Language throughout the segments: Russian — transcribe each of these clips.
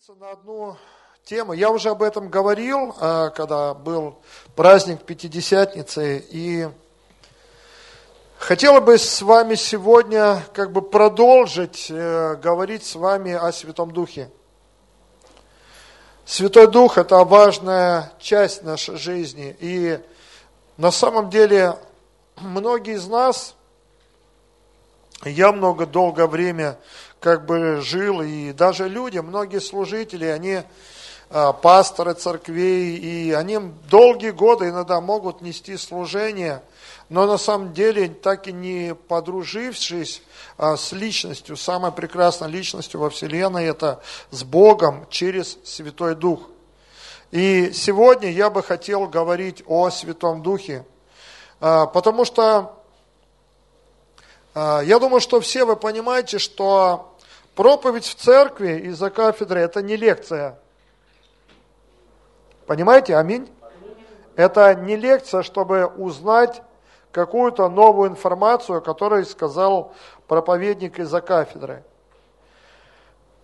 остановиться на одну тему. Я уже об этом говорил, а, когда был праздник Пятидесятницы, и хотел бы с вами сегодня как бы продолжить э, говорить с вами о Святом Духе. Святой Дух – это важная часть нашей жизни, и на самом деле многие из нас, я много долгое время как бы жил, и даже люди, многие служители, они а, пасторы церквей, и они долгие годы иногда могут нести служение, но на самом деле так и не подружившись а, с личностью, самой прекрасной личностью во Вселенной, это с Богом через Святой Дух. И сегодня я бы хотел говорить о Святом Духе, а, потому что я думаю, что все вы понимаете, что Проповедь в церкви из-за кафедры – это не лекция. Понимаете? Аминь. Это не лекция, чтобы узнать какую-то новую информацию, которую сказал проповедник из-за кафедры.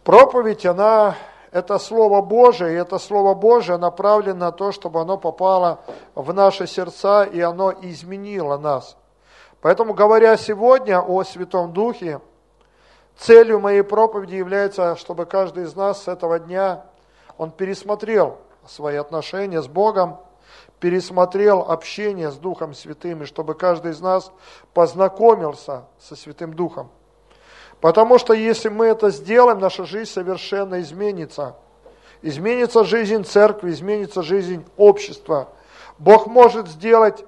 Проповедь, она, это Слово Божие, и это Слово Божие направлено на то, чтобы оно попало в наши сердца, и оно изменило нас. Поэтому, говоря сегодня о Святом Духе, Целью моей проповеди является, чтобы каждый из нас с этого дня, он пересмотрел свои отношения с Богом, пересмотрел общение с Духом Святым, и чтобы каждый из нас познакомился со Святым Духом. Потому что если мы это сделаем, наша жизнь совершенно изменится. Изменится жизнь церкви, изменится жизнь общества. Бог может сделать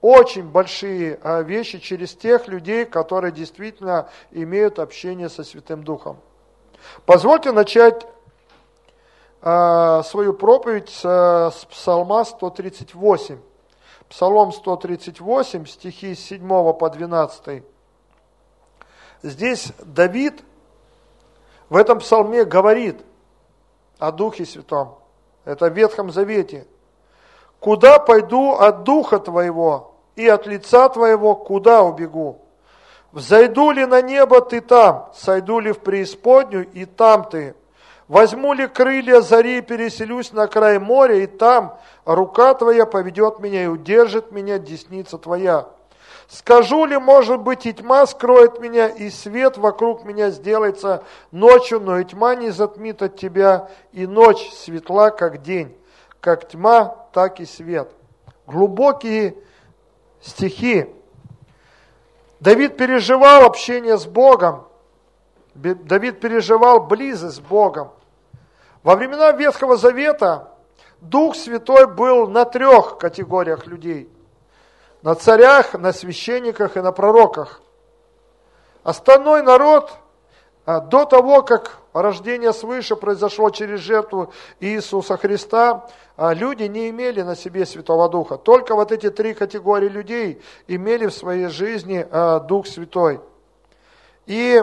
очень большие а, вещи через тех людей, которые действительно имеют общение со Святым Духом. Позвольте начать а, свою проповедь с Псалма 138. Псалом 138, стихи с 7 по 12. Здесь Давид в этом псалме говорит о Духе Святом. Это в Ветхом Завете – Куда пойду от духа твоего, и от лица твоего куда убегу? Взойду ли на небо, ты там, сойду ли в преисподнюю, и там ты. Возьму ли крылья зари и переселюсь на край моря, и там рука твоя поведет меня и удержит меня десница твоя. Скажу ли, может быть, и тьма скроет меня, и свет вокруг меня сделается ночью, но и тьма не затмит от тебя, и ночь светла, как день как тьма, так и свет. Глубокие стихи. Давид переживал общение с Богом. Давид переживал близость с Богом. Во времена Ветхого Завета Дух Святой был на трех категориях людей. На царях, на священниках и на пророках. Остальной народ до того, как рождение свыше произошло через жертву Иисуса Христа, а, люди не имели на себе Святого Духа. Только вот эти три категории людей имели в своей жизни а, Дух Святой. И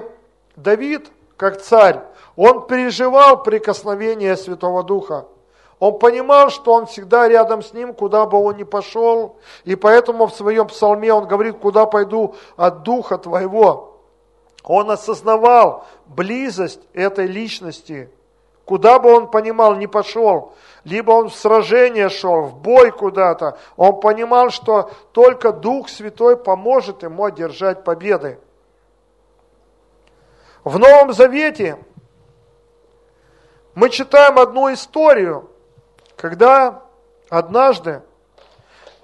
Давид, как царь, он переживал прикосновение Святого Духа. Он понимал, что он всегда рядом с ним, куда бы он ни пошел. И поэтому в своем псалме он говорит, куда пойду от Духа Твоего. Он осознавал близость этой личности. Куда бы он понимал, не пошел, либо он в сражение шел, в бой куда-то, он понимал, что только Дух Святой поможет ему одержать победы. В Новом Завете мы читаем одну историю, когда однажды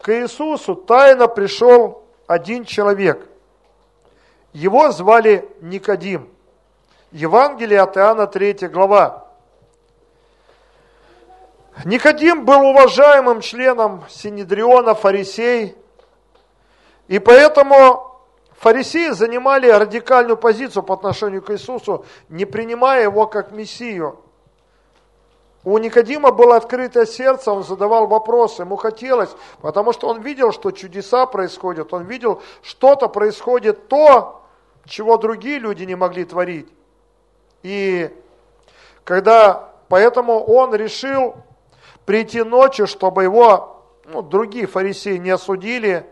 к Иисусу тайно пришел один человек. Его звали Никодим. Евангелие от Иоанна 3 глава. Никодим был уважаемым членом Синедриона, фарисей, и поэтому фарисеи занимали радикальную позицию по отношению к Иисусу, не принимая его как Мессию. У Никодима было открытое сердце, он задавал вопросы, ему хотелось, потому что он видел, что чудеса происходят, он видел, что-то происходит то, чего другие люди не могли творить. И когда, поэтому он решил прийти ночью, чтобы его ну, другие фарисеи не осудили,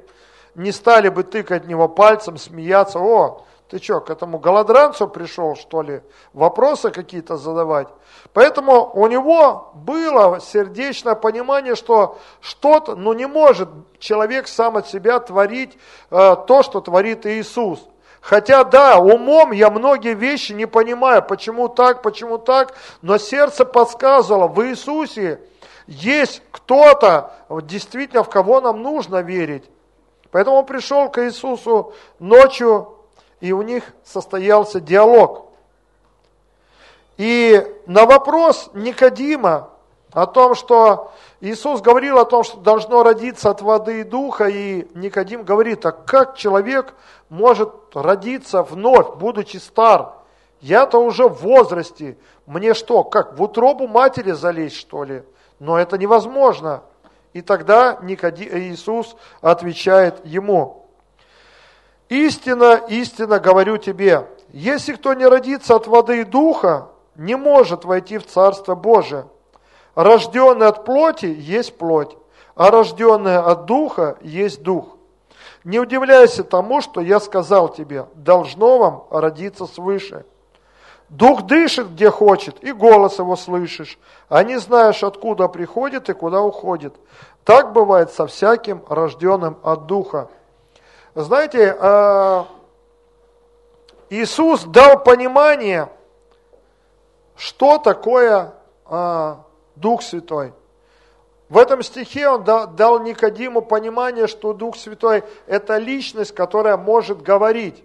не стали бы тыкать него пальцем, смеяться, о, Ты что, к этому голодранцу пришел, что ли, вопросы какие-то задавать? Поэтому у него было сердечное понимание, что что-то, ну не может человек сам от себя творить э, то, что творит Иисус. Хотя да, умом я многие вещи не понимаю, почему так, почему так, но сердце подсказывало, в Иисусе есть кто-то, действительно, в кого нам нужно верить. Поэтому он пришел к Иисусу ночью, и у них состоялся диалог. И на вопрос Никодима о том, что Иисус говорил о том, что должно родиться от воды и духа, и Никодим говорит, а как человек может родиться вновь, будучи стар? Я-то уже в возрасте, мне что, как, в утробу матери залезть, что ли? Но это невозможно. И тогда Никодим, Иисус отвечает ему, Истина, истина говорю тебе, если кто не родится от воды и духа, не может войти в Царство Божие. Рожденный от плоти есть плоть, а рожденный от духа есть дух. Не удивляйся тому, что я сказал тебе, должно вам родиться свыше. Дух дышит, где хочет, и голос его слышишь, а не знаешь, откуда приходит и куда уходит. Так бывает со всяким рожденным от духа. Знаете, а, Иисус дал понимание, что такое а, Дух Святой. В этом стихе он дал Никодиму понимание, что Дух Святой – это личность, которая может говорить.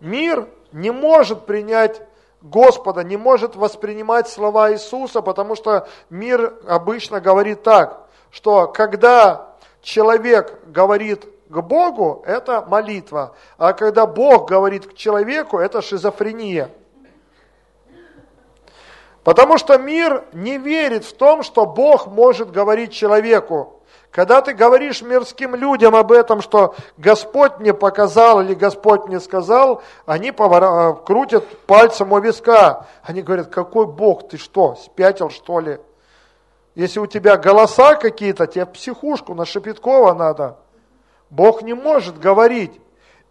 Мир не может принять Господа, не может воспринимать слова Иисуса, потому что мир обычно говорит так, что когда человек говорит к Богу, это молитва. А когда Бог говорит к человеку, это шизофрения. Потому что мир не верит в том, что Бог может говорить человеку. Когда ты говоришь мирским людям об этом, что Господь мне показал или Господь мне сказал, они повора... крутят пальцем у виска. Они говорят, какой Бог, ты что, спятил что ли? Если у тебя голоса какие-то, тебе психушку на Шепеткова надо. Бог не может говорить.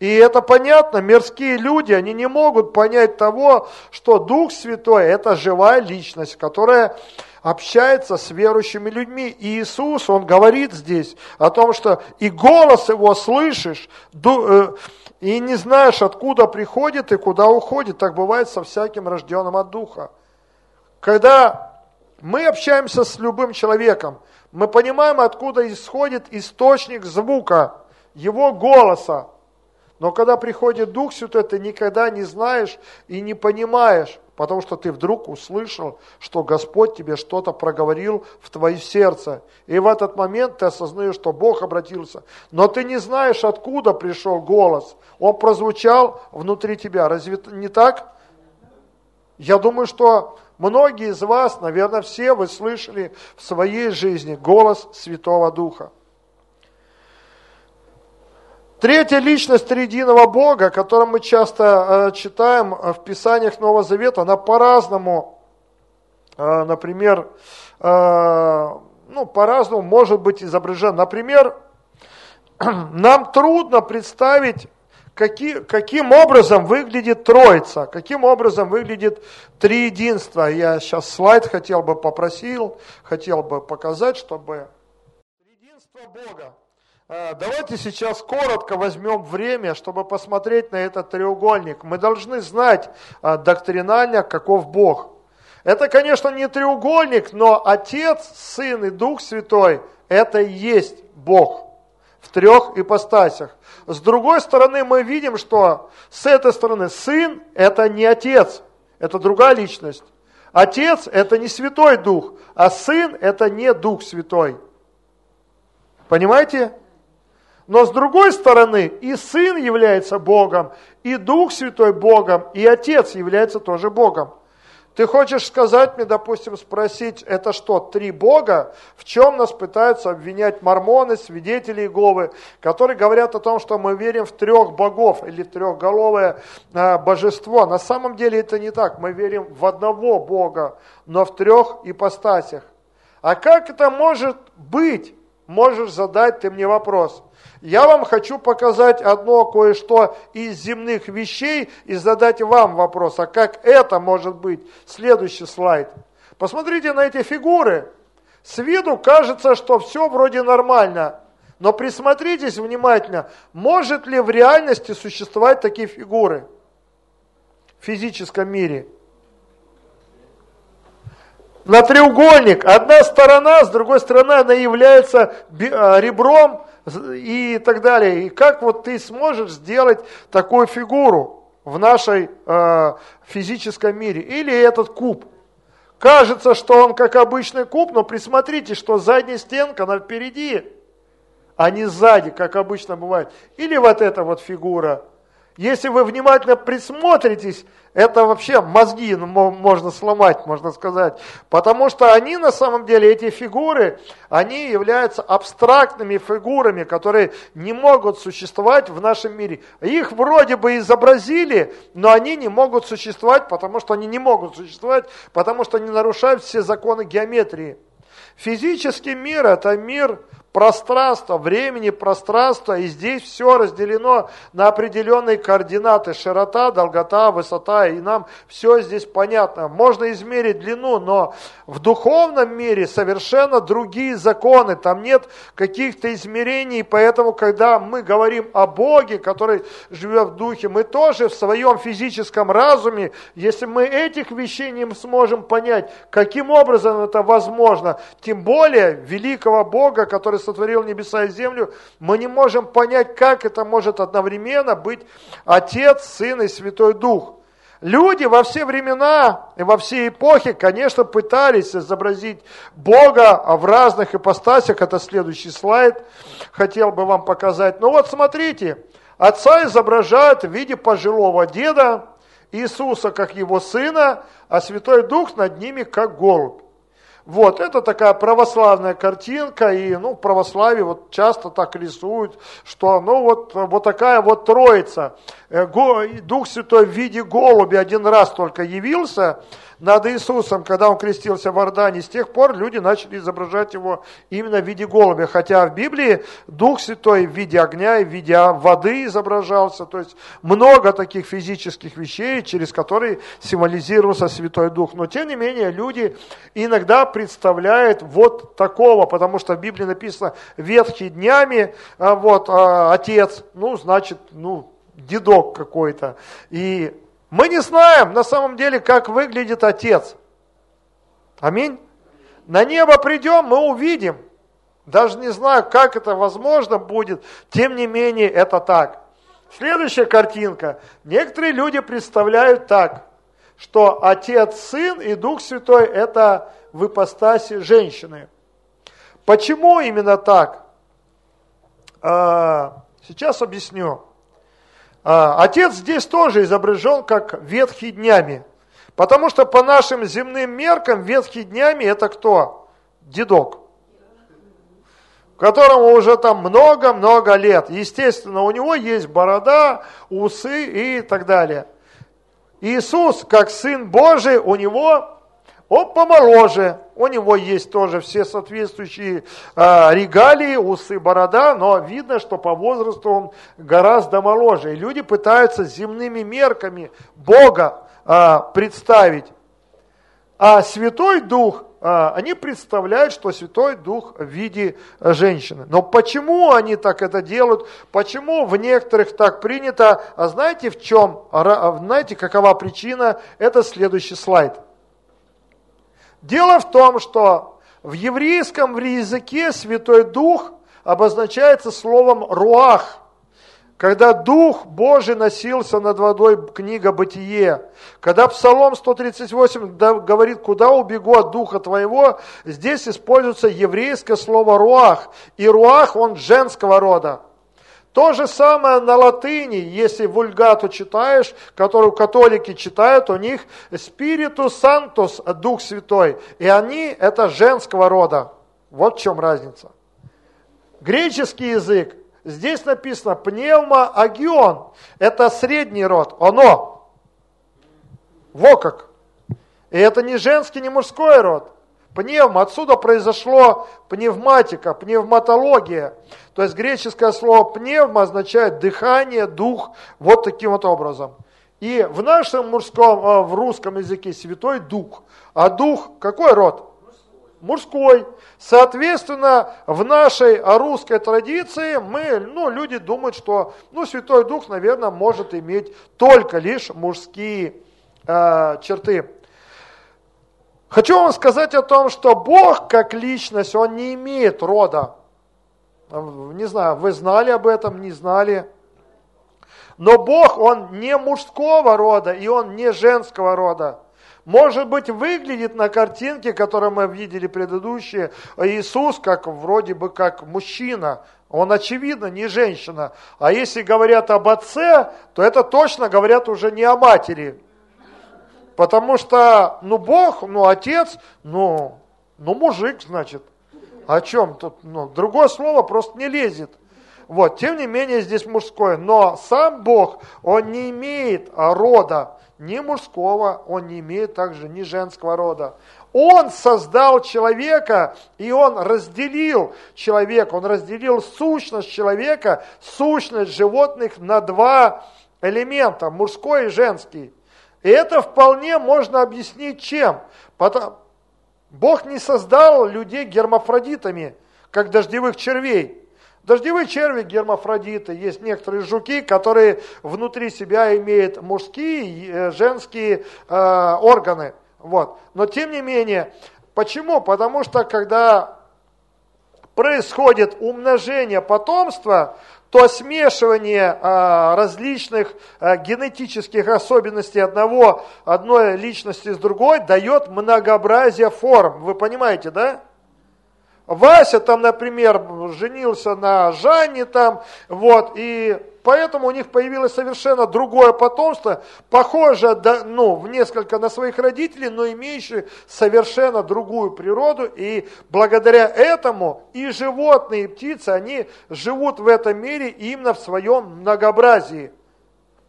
И это понятно, мирские люди, они не могут понять того, что Дух Святой – это живая личность, которая общается с верующими людьми. И Иисус, Он говорит здесь о том, что и голос Его слышишь, э, и не знаешь, откуда приходит и куда уходит. Так бывает со всяким рожденным от Духа. Когда мы общаемся с любым человеком, мы понимаем, откуда исходит источник звука – его голоса. Но когда приходит Дух Святой, ты никогда не знаешь и не понимаешь, потому что ты вдруг услышал, что Господь тебе что-то проговорил в твое сердце. И в этот момент ты осознаешь, что Бог обратился. Но ты не знаешь, откуда пришел голос. Он прозвучал внутри тебя. Разве не так? Я думаю, что многие из вас, наверное, все вы слышали в своей жизни голос Святого Духа. Третья личность триединого Бога, о котором мы часто э, читаем в Писаниях Нового Завета, она по-разному, э, например, э, ну, по-разному может быть изображена. Например, нам трудно представить, какие, каким образом выглядит Троица, каким образом выглядит Триединство. Я сейчас слайд хотел бы попросил, хотел бы показать, чтобы... Триединство Бога. А, давайте сейчас коротко возьмем время, чтобы посмотреть на этот треугольник. Мы должны знать а, доктринально, каков Бог. Это, конечно, не треугольник, но Отец, Сын и Дух Святой – это и есть Бог в трех ипостасях. С другой стороны, мы видим, что с этой стороны Сын – это не Отец, это другая личность. Отец – это не Святой Дух, а Сын – это не Дух Святой. Понимаете? Но с другой стороны, и Сын является Богом, и Дух Святой Богом, и Отец является тоже Богом. Ты хочешь сказать мне, допустим, спросить, это что, три Бога? В чем нас пытаются обвинять мормоны, свидетели Иеговы, которые говорят о том, что мы верим в трех богов или трехголовое э, божество. На самом деле это не так. Мы верим в одного Бога, но в трех ипостасях. А как это может быть? можешь задать ты мне вопрос. Я вам хочу показать одно кое-что из земных вещей и задать вам вопрос, а как это может быть? Следующий слайд. Посмотрите на эти фигуры. С виду кажется, что все вроде нормально, но присмотритесь внимательно, может ли в реальности существовать такие фигуры в физическом мире? На треугольник, одна сторона, с другой стороны она является а, ребром и так далее. И как вот ты сможешь сделать такую фигуру в нашей э, физическом мире? Или этот куб? Кажется, что он как обычный куб, но присмотрите, что задняя стенка, она впереди, а не сзади, как обычно бывает. Или вот эта вот фигура. Если вы внимательно присмотритесь, это вообще мозги ну, можно сломать, можно сказать. Потому что они на самом деле, эти фигуры, они являются абстрактными фигурами, которые не могут существовать в нашем мире. Их вроде бы изобразили, но они не могут существовать, потому что они не могут существовать, потому что они нарушают все законы геометрии. Физический мир – это мир пространства, времени, пространства, и здесь все разделено на определенные координаты, широта, долгота, высота, и нам все здесь понятно. Можно измерить длину, но в духовном мире совершенно другие законы, там нет каких-то измерений, поэтому, когда мы говорим о Боге, который живет в духе, мы тоже в своем физическом разуме, если мы этих вещей не сможем понять, каким образом это возможно, тем более великого Бога, который сотворил небеса и землю, мы не можем понять, как это может одновременно быть Отец, Сын и Святой Дух. Люди во все времена и во все эпохи, конечно, пытались изобразить Бога в разных ипостасях. Это следующий слайд, хотел бы вам показать. Ну вот смотрите, Отца изображают в виде пожилого деда, Иисуса как его сына, а Святой Дух над ними как голубь. Вот, это такая православная картинка, и, ну, в православии вот часто так рисуют, что, ну, вот, вот такая вот троица. Э, Дух Святой в виде голуби один раз только явился, над Иисусом, когда он крестился в Иордане. С тех пор люди начали изображать его именно в виде голубя. Хотя в Библии Дух Святой в виде огня и в виде воды изображался. То есть много таких физических вещей, через которые символизировался Святой Дух. Но тем не менее люди иногда представляют вот такого, потому что в Библии написано ветхий днями, а вот, а, отец, ну, значит, ну, дедок какой-то. И мы не знаем на самом деле, как выглядит Отец. Аминь. На небо придем, мы увидим. Даже не знаю, как это возможно будет, тем не менее это так. Следующая картинка. Некоторые люди представляют так, что Отец, Сын и Дух Святой – это в ипостаси женщины. Почему именно так? А, сейчас объясню. А, отец здесь тоже изображен как ветхий днями. Потому что по нашим земным меркам ветхий днями это кто? Дедок. Которому уже там много-много лет. Естественно, у него есть борода, усы и так далее. Иисус, как Сын Божий, у него он помоложе, у него есть тоже все соответствующие э, регалии, усы, борода, но видно, что по возрасту он гораздо моложе. И люди пытаются земными мерками Бога э, представить. А Святой Дух, э, они представляют, что Святой Дух в виде женщины. Но почему они так это делают? Почему в некоторых так принято? А знаете в чем? Знаете, какова причина? Это следующий слайд. Дело в том, что в еврейском языке Святой Дух обозначается словом «руах», когда Дух Божий носился над водой, книга Бытие. Когда Псалом 138 говорит, куда убегу от Духа Твоего, здесь используется еврейское слово «руах». И «руах» он женского рода. То же самое на латыни, если вульгату читаешь, которую католики читают, у них спиритус сантус, Дух Святой, и они это женского рода. Вот в чем разница. Греческий язык, здесь написано пневма агион, это средний род, оно. Во как. И это не женский, не мужской род. Пневма, отсюда произошло пневматика, пневматология. То есть греческое слово пневма означает дыхание, дух, вот таким вот образом. И в нашем мужском, э, в русском языке святой дух. А дух какой род? Мужской. Соответственно, в нашей русской традиции мы, ну, люди думают, что, ну, Святой Дух, наверное, может иметь только лишь мужские э, черты. Хочу вам сказать о том, что Бог как личность, Он не имеет рода. Не знаю, вы знали об этом, не знали. Но Бог, Он не мужского рода, и Он не женского рода. Может быть, выглядит на картинке, которую мы видели предыдущие, Иисус как вроде бы как мужчина. Он, очевидно, не женщина. А если говорят об отце, то это точно говорят уже не о матери. Потому что, ну, Бог, ну, отец, ну, ну, мужик, значит. О чем тут? Ну, другое слово просто не лезет. Вот, тем не менее, здесь мужское. Но сам Бог, он не имеет рода, ни мужского, он не имеет также ни женского рода. Он создал человека, и он разделил человека, он разделил сущность человека, сущность животных на два элемента, мужской и женский. И это вполне можно объяснить чем? Бог не создал людей гермафродитами, как дождевых червей. Дождевые черви гермафродиты, есть некоторые жуки, которые внутри себя имеют мужские женские э, органы. Вот. Но тем не менее, почему? Потому что когда происходит умножение потомства, то смешивание а, различных а, генетических особенностей одного, одной личности с другой дает многообразие форм. Вы понимаете, да? Вася там, например, женился на Жанне там, вот, и поэтому у них появилось совершенно другое потомство, похожее, ну, в несколько на своих родителей, но имеющее совершенно другую природу, и благодаря этому и животные, и птицы, они живут в этом мире именно в своем многообразии.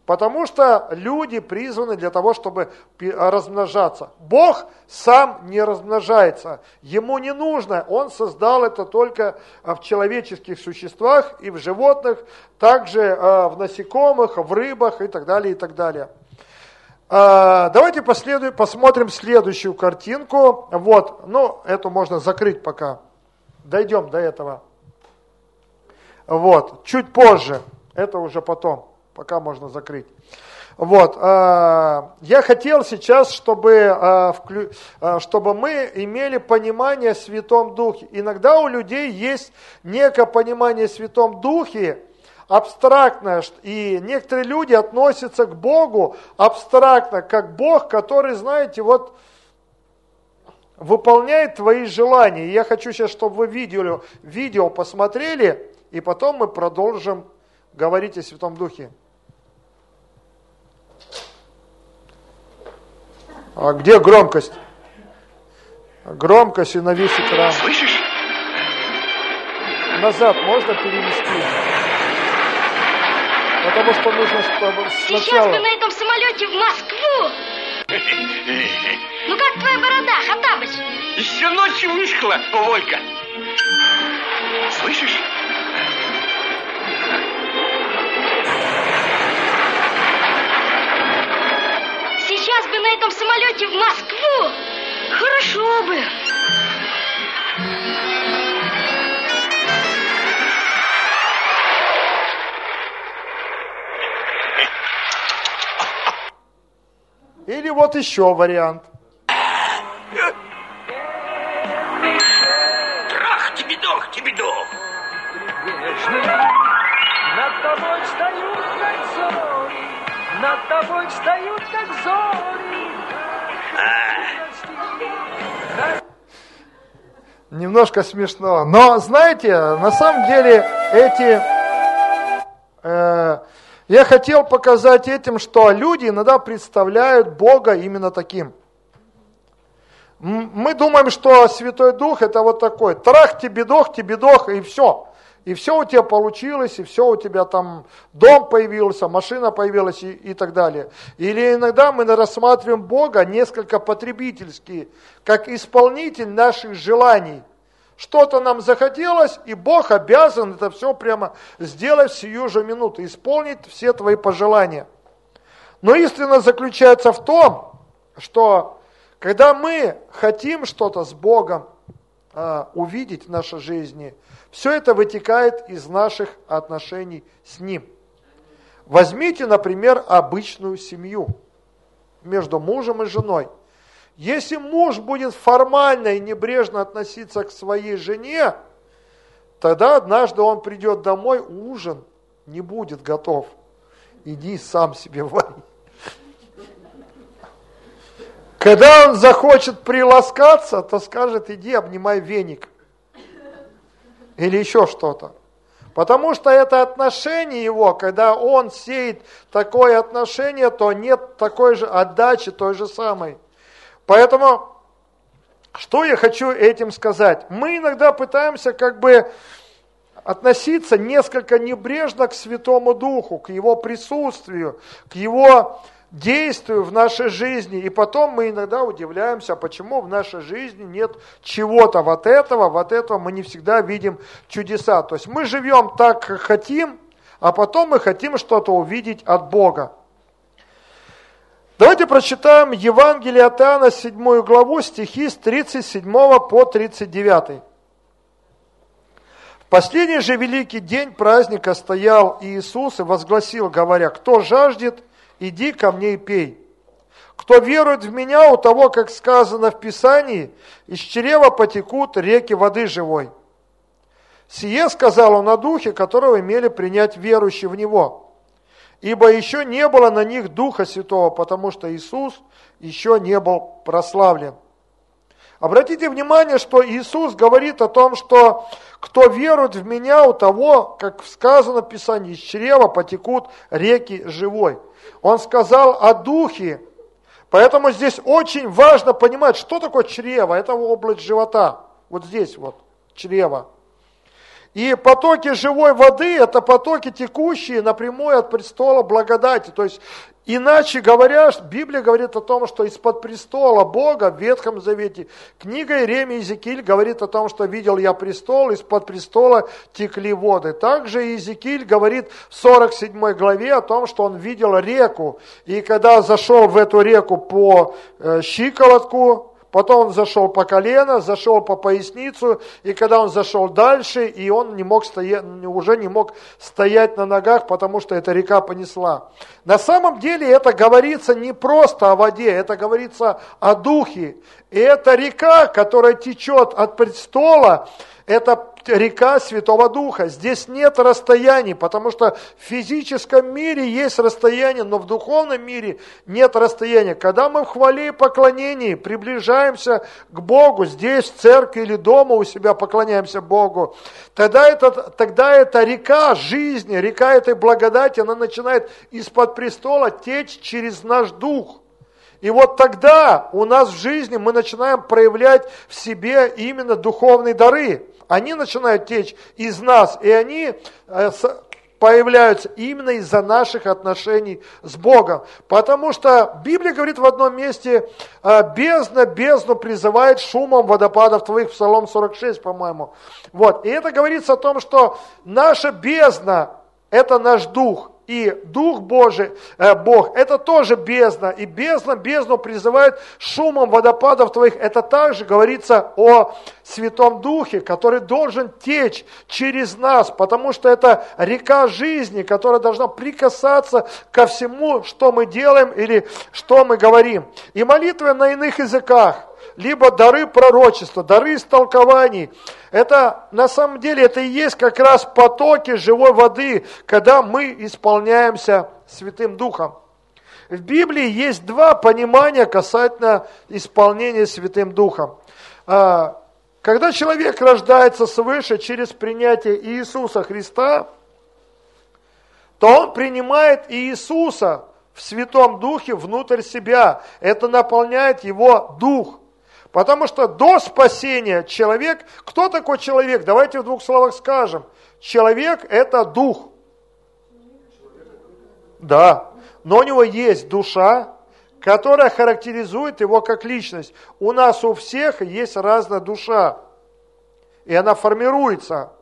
Потому что люди призваны для того, чтобы размножаться. Бог сам не размножается. Ему не нужно. Он создал это только в человеческих существах и в животных, также э, в насекомых, в рыбах и так далее, и так далее. Э, давайте посмотрим следующую картинку. Вот, ну, эту можно закрыть пока. Дойдем до этого. Вот, чуть позже. Это уже потом пока можно закрыть. Вот, а, я хотел сейчас, чтобы, а, а, чтобы мы имели понимание о Святом Духе. Иногда у людей есть некое понимание о Святом Духе, абстрактное, и некоторые люди относятся к Богу абстрактно, как Бог, который, знаете, вот выполняет твои желания. я хочу сейчас, чтобы вы видео, видео посмотрели, и потом мы продолжим говорить о Святом Духе. А где громкость? Громкость и на весь экран. Слышишь? Назад можно перенести? Потому что нужно чтобы сначала... Сейчас бы на этом самолете в Москву! Ну как твоя борода, Хаттабыч? Еще ночью вышкала, Волька. Слышишь? Сейчас бы на этом самолете в Москву. Хорошо бы. Или вот еще вариант. Трах, тебе дох, тебе дох. Над тобой встают кольцо над тобой встают, как зори. Немножко смешно. Но, знаете, на самом деле эти... Э, я хотел показать этим, что люди иногда представляют Бога именно таким. Мы думаем, что Святой Дух это вот такой, трах тебе дох, тебе дох, и все. И все у тебя получилось, и все у тебя там дом появился, машина появилась и, и так далее. Или иногда мы рассматриваем Бога несколько потребительски, как исполнитель наших желаний. Что-то нам захотелось, и Бог обязан это все прямо сделать в сию же минуту, исполнить все твои пожелания. Но истина заключается в том, что когда мы хотим что-то с Богом а, увидеть в нашей жизни – все это вытекает из наших отношений с Ним. Возьмите, например, обычную семью между мужем и женой. Если муж будет формально и небрежно относиться к своей жене, тогда однажды он придет домой, ужин не будет готов. Иди сам себе вари. Когда он захочет приласкаться, то скажет, иди обнимай веник или еще что-то. Потому что это отношение его, когда он сеет такое отношение, то нет такой же отдачи, той же самой. Поэтому, что я хочу этим сказать? Мы иногда пытаемся как бы относиться несколько небрежно к Святому Духу, к Его присутствию, к Его действию в нашей жизни. И потом мы иногда удивляемся, почему в нашей жизни нет чего-то вот этого, вот этого мы не всегда видим чудеса. То есть мы живем так, как хотим, а потом мы хотим что-то увидеть от Бога. Давайте прочитаем Евангелие от Иоанна, 7 главу, стихи с 37 по 39. В последний же великий день праздника стоял Иисус и возгласил, говоря, кто жаждет – иди ко мне и пей. Кто верует в меня, у того, как сказано в Писании, из чрева потекут реки воды живой. Сие сказал он о духе, которого имели принять верующие в него. Ибо еще не было на них Духа Святого, потому что Иисус еще не был прославлен. Обратите внимание, что Иисус говорит о том, что кто верует в меня, у того, как сказано в Писании, из чрева потекут реки живой. Он сказал о духе. Поэтому здесь очень важно понимать, что такое чрево. Это область живота. Вот здесь вот чрево. И потоки живой воды – это потоки, текущие напрямую от престола благодати. То есть Иначе говоря, Библия говорит о том, что из-под престола Бога в Ветхом Завете, книга Иеремия Иезекииль говорит о том, что видел я престол, из-под престола текли воды. Также Иезекииль говорит в 47 главе о том, что он видел реку, и когда зашел в эту реку по э, щиколотку, Потом он зашел по колено, зашел по поясницу, и когда он зашел дальше, и он не мог стоять, уже не мог стоять на ногах, потому что эта река понесла. На самом деле это говорится не просто о воде, это говорится о духе. И эта река, которая течет от престола, это река Святого Духа. Здесь нет расстояний, потому что в физическом мире есть расстояние, но в духовном мире нет расстояния. Когда мы в хвале и поклонении приближаемся к Богу, здесь, в церкви или дома у себя поклоняемся Богу, тогда это, тогда эта река жизни, река этой благодати, она начинает из-под престола течь через наш дух. И вот тогда у нас в жизни мы начинаем проявлять в себе именно духовные дары. Они начинают течь из нас, и они э, появляются именно из-за наших отношений с Богом. Потому что Библия говорит в одном месте, «Э, бездна бездну призывает шумом водопадов твоих, Псалом 46, по-моему. Вот. И это говорится о том, что наша бездна – это наш дух и Дух Божий, э, Бог, это тоже бездна. И бездна, бездну призывает шумом водопадов твоих. Это также говорится о Святом Духе, который должен течь через нас, потому что это река жизни, которая должна прикасаться ко всему, что мы делаем или что мы говорим. И молитвы на иных языках – либо дары пророчества, дары истолкований. Это на самом деле это и есть как раз потоки живой воды, когда мы исполняемся Святым Духом. В Библии есть два понимания касательно исполнения Святым Духом. А, когда человек рождается свыше через принятие Иисуса Христа, то он принимает Иисуса в Святом Духе внутрь себя. Это наполняет его дух. Потому что до спасения человек, кто такой человек? Давайте в двух словах скажем. Человек – это дух. Да, но у него есть душа, которая характеризует его как личность. У нас у всех есть разная душа, и она формируется.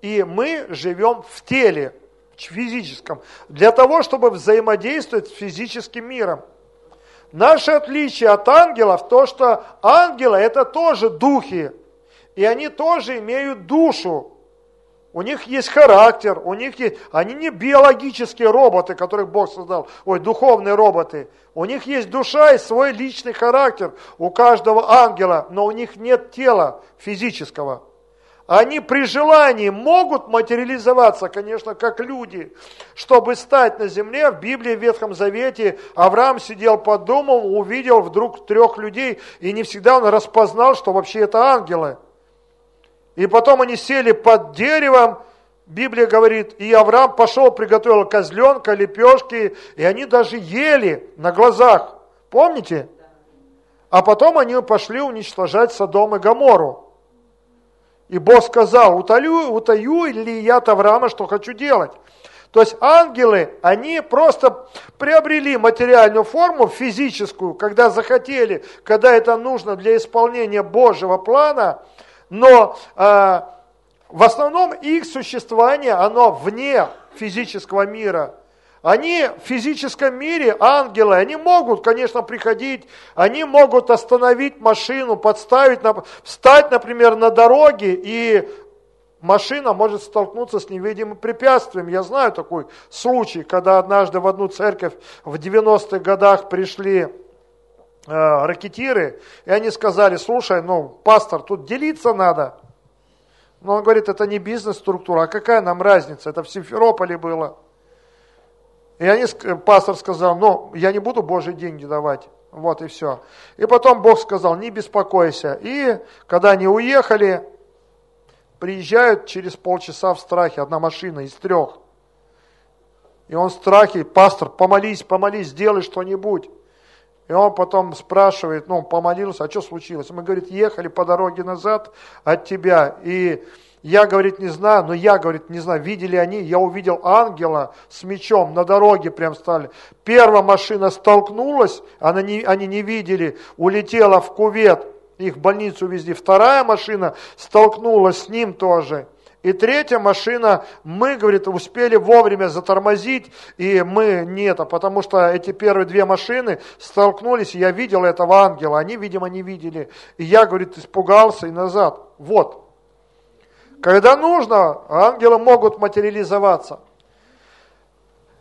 И мы живем в теле, в физическом, для того, чтобы взаимодействовать с физическим миром. Наше отличие от ангелов то, что ангелы это тоже духи, и они тоже имеют душу. У них есть характер, у них есть, они не биологические роботы, которых Бог создал, ой, духовные роботы. У них есть душа и свой личный характер у каждого ангела, но у них нет тела физического. Они при желании могут материализоваться, конечно, как люди, чтобы стать на земле. В Библии, в Ветхом Завете, Авраам сидел под домом, увидел вдруг трех людей, и не всегда он распознал, что вообще это ангелы. И потом они сели под деревом, Библия говорит, и Авраам пошел, приготовил козленка, лепешки, и они даже ели на глазах. Помните? А потом они пошли уничтожать Содом и Гамору. И Бог сказал, утаю, утаю ли я от Авраама, что хочу делать. То есть ангелы, они просто приобрели материальную форму, физическую, когда захотели, когда это нужно для исполнения Божьего плана, но э, в основном их существование, оно вне физического мира – они в физическом мире, ангелы, они могут, конечно, приходить, они могут остановить машину, подставить, встать, например, на дороге, и машина может столкнуться с невидимым препятствием. Я знаю такой случай, когда однажды в одну церковь в 90-х годах пришли э, ракетиры, и они сказали, слушай, ну, пастор, тут делиться надо. Но он говорит, это не бизнес-структура, а какая нам разница, это в Симферополе было. И они, пастор сказал, ну, я не буду Божьи деньги давать. Вот и все. И потом Бог сказал, не беспокойся. И когда они уехали, приезжают через полчаса в страхе, одна машина из трех. И он в страхе, пастор, помолись, помолись, сделай что-нибудь. И он потом спрашивает, ну, помолился, а что случилось? Мы, говорит, ехали по дороге назад от тебя, и я, говорит, не знаю, но я, говорит, не знаю, видели они, я увидел ангела с мечом, на дороге прям стали. Первая машина столкнулась, она не, они не видели, улетела в кувет, их в больницу везли. Вторая машина столкнулась с ним тоже. И третья машина, мы, говорит, успели вовремя затормозить, и мы нет, потому что эти первые две машины столкнулись, и я видел этого ангела, они, видимо, не видели. И я, говорит, испугался и назад. Вот, когда нужно, ангелы могут материализоваться.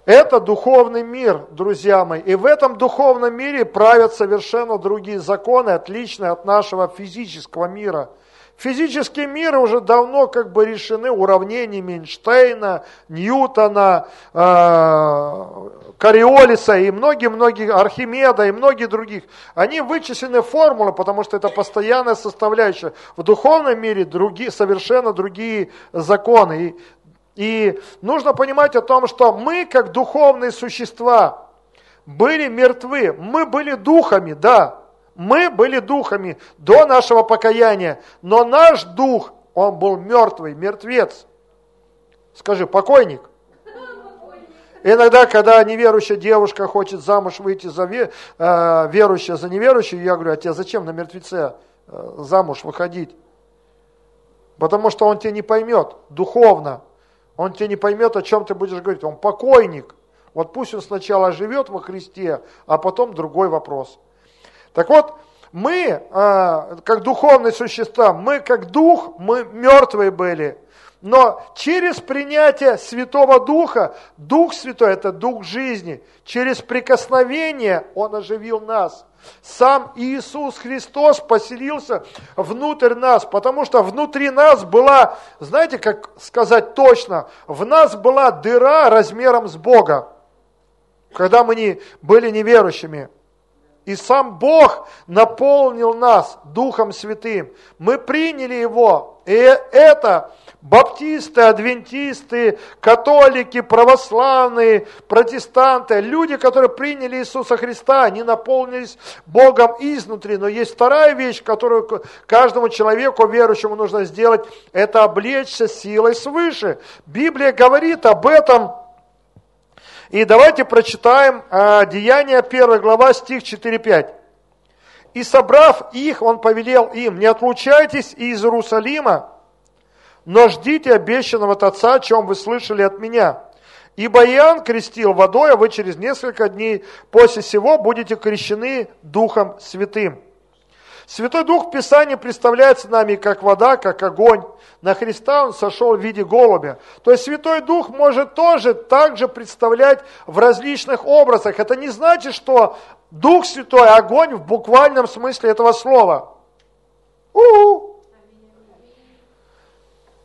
Это духовный мир, друзья мои. И в этом духовном мире правят совершенно другие законы, отличные от нашего физического мира. Физические миры уже давно как бы решены уравнениями Эйнштейна, Ньютона, э, Кориолиса и многие-многие, Архимеда и многие других. Они вычислены формулы, потому что это постоянная составляющая. В духовном мире другие, совершенно другие законы. И, и нужно понимать о том, что мы, как духовные существа, были мертвы. Мы были духами, да, мы были духами до нашего покаяния, но наш дух, он был мертвый, мертвец. Скажи, покойник. Иногда, когда неверующая девушка хочет замуж выйти за ве, э, за неверующую, я говорю, а тебе зачем на мертвеце э, замуж выходить? Потому что он тебя не поймет духовно. Он тебя не поймет, о чем ты будешь говорить. Он покойник. Вот пусть он сначала живет во Христе, а потом другой вопрос. Так вот, мы, а, как духовные существа, мы как дух, мы мертвые были. Но через принятие Святого Духа, Дух Святой – это Дух жизни, через прикосновение Он оживил нас. Сам Иисус Христос поселился внутрь нас, потому что внутри нас была, знаете, как сказать точно, в нас была дыра размером с Бога, когда мы не, были неверующими. И сам Бог наполнил нас Духом Святым. Мы приняли Его. И это баптисты, адвентисты, католики, православные, протестанты, люди, которые приняли Иисуса Христа, они наполнились Богом изнутри. Но есть вторая вещь, которую каждому человеку, верующему, нужно сделать, это облечься силой свыше. Библия говорит об этом и давайте прочитаем э, Деяния 1 глава, стих 4-5. «И собрав их, он повелел им, не отлучайтесь из Иерусалима, но ждите обещанного от Отца, о чем вы слышали от меня. Ибо Иоанн крестил водой, а вы через несколько дней после сего будете крещены Духом Святым». Святой Дух в Писании представляется нами как вода, как огонь. На Христа Он сошел в виде голубя. То есть Святой Дух может тоже также представлять в различных образах. Это не значит, что Дух Святой – огонь в буквальном смысле этого слова. У-у.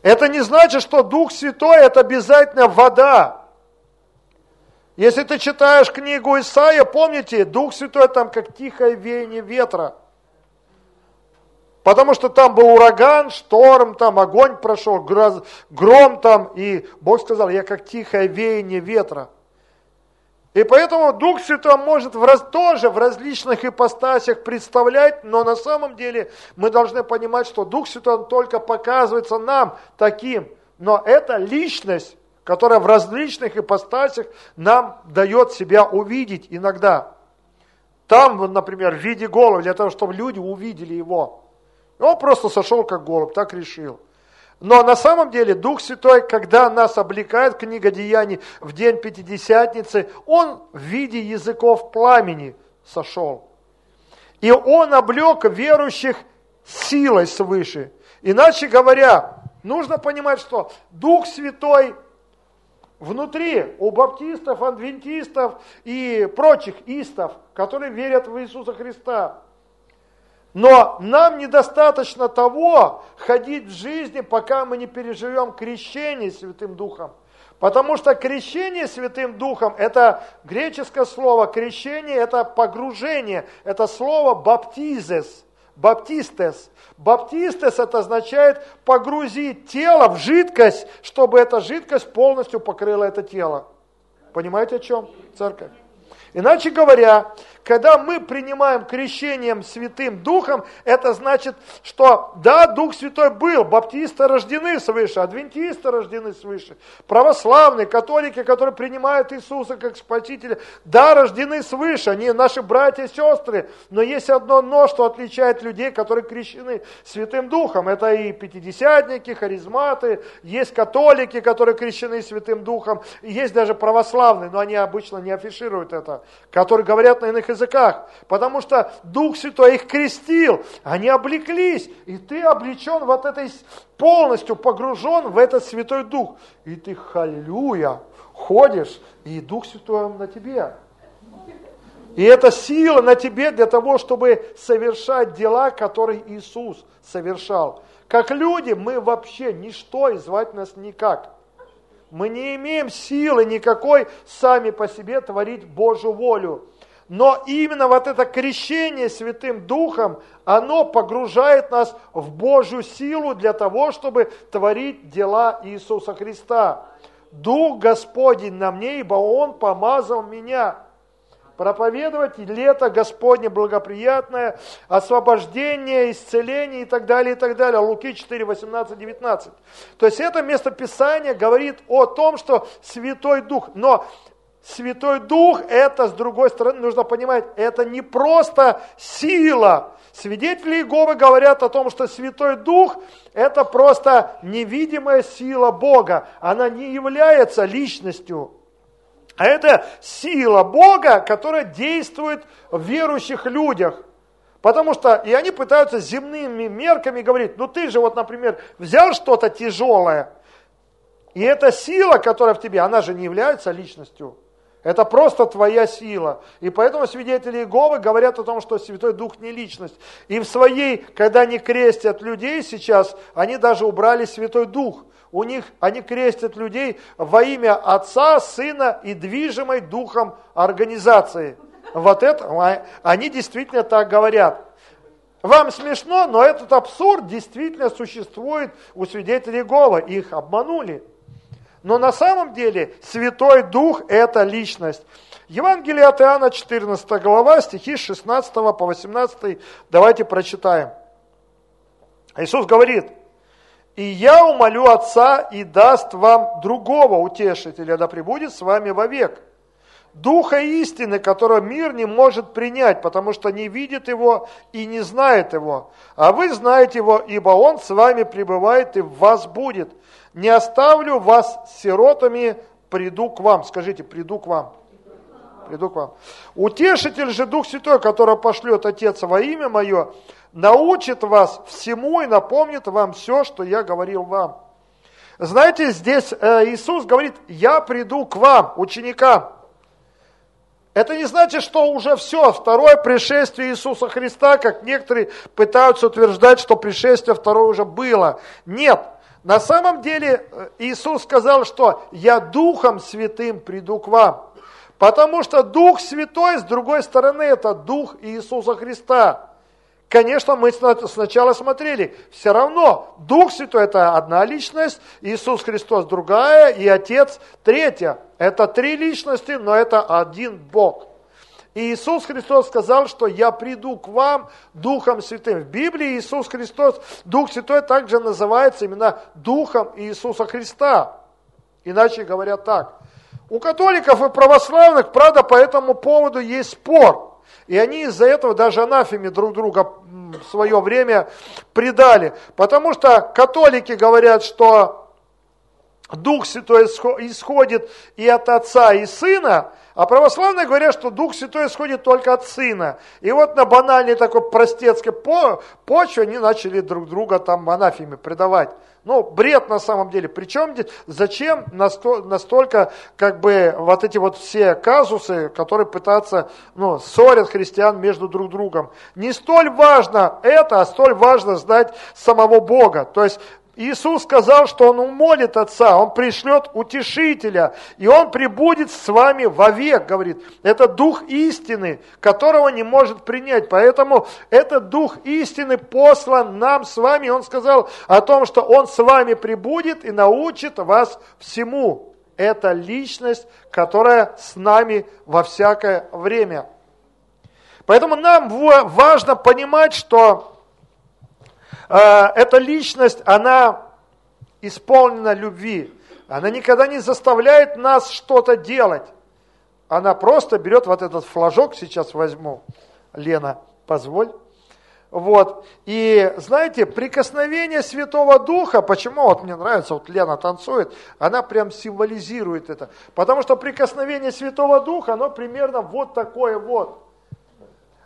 Это не значит, что Дух Святой – это обязательно вода. Если ты читаешь книгу Исаия, помните, Дух Святой там как тихое веяние ветра – Потому что там был ураган, шторм, там огонь прошел, гром там, и Бог сказал, я как тихое веяние ветра. И поэтому Дух Святой может в раз, тоже в различных ипостасях представлять, но на самом деле мы должны понимать, что Дух Святой только показывается нам таким, но это личность, которая в различных ипостасях нам дает себя увидеть иногда. Там, например, в виде головы, для того, чтобы люди увидели его. Он просто сошел как голубь, так решил. Но на самом деле Дух Святой, когда нас облекает, книга Деяний, в день Пятидесятницы, Он в виде языков пламени сошел. И Он облек верующих силой свыше. Иначе говоря, нужно понимать, что Дух Святой внутри у баптистов, адвентистов и прочих истов, которые верят в Иисуса Христа – но нам недостаточно того ходить в жизни, пока мы не переживем крещение Святым Духом. Потому что крещение Святым Духом, это греческое слово, крещение это погружение, это слово баптизес, баптистес. Баптистес это означает погрузить тело в жидкость, чтобы эта жидкость полностью покрыла это тело. Понимаете о чем, церковь? Иначе говоря, когда мы принимаем крещением Святым Духом, это значит, что да, Дух Святой был, баптисты рождены свыше, адвентисты рождены свыше, православные, католики, которые принимают Иисуса как Спасителя, да, рождены свыше, они наши братья и сестры, но есть одно но, что отличает людей, которые крещены Святым Духом. Это и пятидесятники, харизматы, есть католики, которые крещены Святым Духом, есть даже православные, но они обычно не афишируют это, которые говорят на иных языках, потому что Дух Святой их крестил, они облеклись, и ты облечен вот этой, полностью погружен в этот Святой Дух. И ты, халилюя, ходишь, и Дух Святой на тебе. И эта сила на тебе для того, чтобы совершать дела, которые Иисус совершал. Как люди мы вообще ничто и звать нас никак. Мы не имеем силы никакой сами по себе творить Божью волю. Но именно вот это крещение Святым Духом, оно погружает нас в Божью силу для того, чтобы творить дела Иисуса Христа. Дух Господень на мне, ибо Он помазал меня проповедовать лето Господне благоприятное, освобождение, исцеление и так далее, и так далее. Луки 4, 18, 19. То есть это место Писания говорит о том, что Святой Дух. Но Святой Дух, это, с другой стороны, нужно понимать, это не просто сила. Свидетели Иеговы говорят о том, что Святой Дух – это просто невидимая сила Бога. Она не является личностью. А это сила Бога, которая действует в верующих людях. Потому что и они пытаются земными мерками говорить, ну ты же вот, например, взял что-то тяжелое, и эта сила, которая в тебе, она же не является личностью. Это просто твоя сила. И поэтому свидетели Иеговы говорят о том, что Святой Дух не личность. И в своей, когда они крестят людей сейчас, они даже убрали Святой Дух. У них, они крестят людей во имя Отца, Сына и движимой Духом организации. Вот это, а, они действительно так говорят. Вам смешно, но этот абсурд действительно существует у свидетелей Иеговы. Их обманули. Но на самом деле Святой Дух – это личность. Евангелие от Иоанна, 14 глава, стихи с 16 по 18, давайте прочитаем. Иисус говорит, «И я умолю Отца и даст вам другого утешителя, да пребудет с вами вовек, Духа истины, которого мир не может принять, потому что не видит его и не знает его. А вы знаете его, ибо он с вами пребывает и в вас будет. Не оставлю вас сиротами, приду к вам. Скажите, приду к вам. Приду к вам. Утешитель же Дух Святой, которого пошлет Отец во имя Мое, научит вас всему и напомнит вам все, что я говорил вам. Знаете, здесь э, Иисус говорит, я приду к вам, ученикам. Это не значит, что уже все, второе пришествие Иисуса Христа, как некоторые пытаются утверждать, что пришествие второе уже было. Нет, на самом деле э, Иисус сказал, что «я Духом Святым приду к вам». Потому что Дух Святой, с другой стороны, это Дух Иисуса Христа. Конечно, мы сначала смотрели, все равно Дух Святой это одна личность, Иисус Христос другая и Отец третья. Это три личности, но это один Бог. И Иисус Христос сказал, что я приду к вам Духом Святым. В Библии Иисус Христос, Дух Святой также называется именно Духом Иисуса Христа. Иначе говоря так. У католиков и православных, правда, по этому поводу есть спор. И они из-за этого даже анафеме друг друга в свое время предали. Потому что католики говорят, что Дух Святой исходит и от Отца, и Сына, а православные говорят, что Дух Святой исходит только от Сына. И вот на банальной такой простецкой почве они начали друг друга там анафеме предавать. Ну, бред на самом деле. Причем, зачем настолько, как бы, вот эти вот все казусы, которые пытаются, ну, ссорят христиан между друг другом. Не столь важно это, а столь важно знать самого Бога. То есть, Иисус сказал, что Он умолит Отца, Он пришлет утешителя, и Он прибудет с вами вовек, говорит. Это Дух истины, которого не может принять. Поэтому этот Дух истины послан нам с вами. Он сказал о том, что Он с вами прибудет и научит вас всему. Это личность, которая с нами во всякое время. Поэтому нам важно понимать, что эта личность, она исполнена любви. Она никогда не заставляет нас что-то делать. Она просто берет вот этот флажок, сейчас возьму. Лена, позволь. Вот. И знаете, прикосновение Святого Духа, почему вот мне нравится, вот Лена танцует, она прям символизирует это. Потому что прикосновение Святого Духа, оно примерно вот такое вот.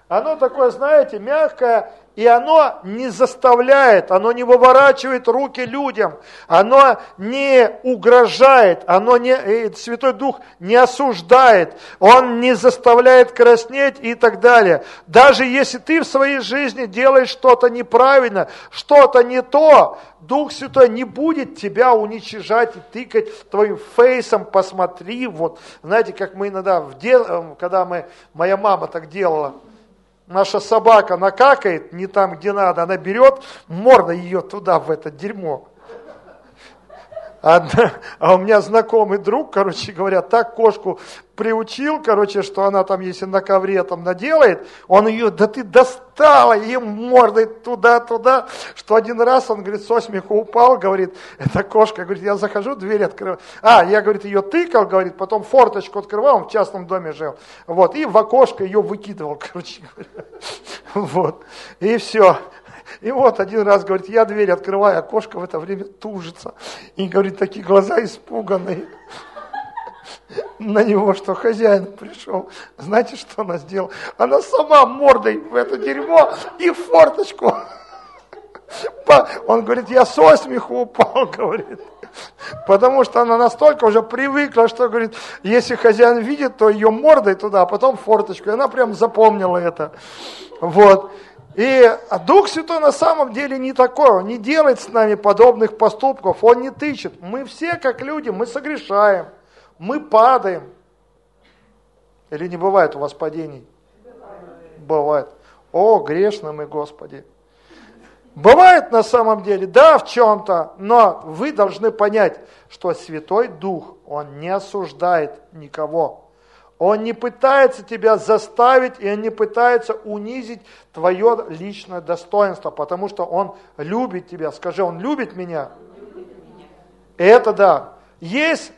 Оно такое, знаете, мягкое и оно не заставляет, оно не выворачивает руки людям, оно не угрожает, оно не, э, Святой Дух не осуждает, он не заставляет краснеть и так далее. Даже если ты в своей жизни делаешь что-то неправильно, что-то не то, Дух Святой не будет тебя уничижать и тыкать твоим фейсом, посмотри, вот, знаете, как мы иногда, в де... Э, когда мы, моя мама так делала, наша собака накакает не там, где надо, она берет, морда ее туда, в это дерьмо. Одна, а у меня знакомый друг, короче говоря, так кошку приучил, короче, что она там, если на ковре там наделает, он ее, да ты достала, и мордой туда-туда, что один раз он, говорит, со смеху упал, говорит, эта кошка, говорит, я захожу, дверь открываю. А, я, говорит, ее тыкал, говорит, потом форточку открывал, он в частном доме жил, вот, и в окошко ее выкидывал, короче говоря, вот, и все. И вот один раз, говорит, я дверь открываю, а кошка в это время тужится. И, говорит, такие глаза испуганные на него, что хозяин пришел. Знаете, что она сделала? Она сама мордой в это дерьмо и в форточку. Он говорит, я со смеху упал, говорит. Потому что она настолько уже привыкла, что, говорит, если хозяин видит, то ее мордой туда, а потом форточку. И она прям запомнила это. Вот. И Дух Святой на самом деле не такой, Он не делает с нами подобных поступков, Он не тычет. Мы все, как люди, мы согрешаем, мы падаем. Или не бывает у вас падений? Бывает. О, грешно мы, Господи. Бывает на самом деле, да, в чем-то, но вы должны понять, что Святой Дух, Он не осуждает никого. Он не пытается тебя заставить, и он не пытается унизить твое личное достоинство, потому что он любит тебя. Скажи, он любит меня? Это да. Есть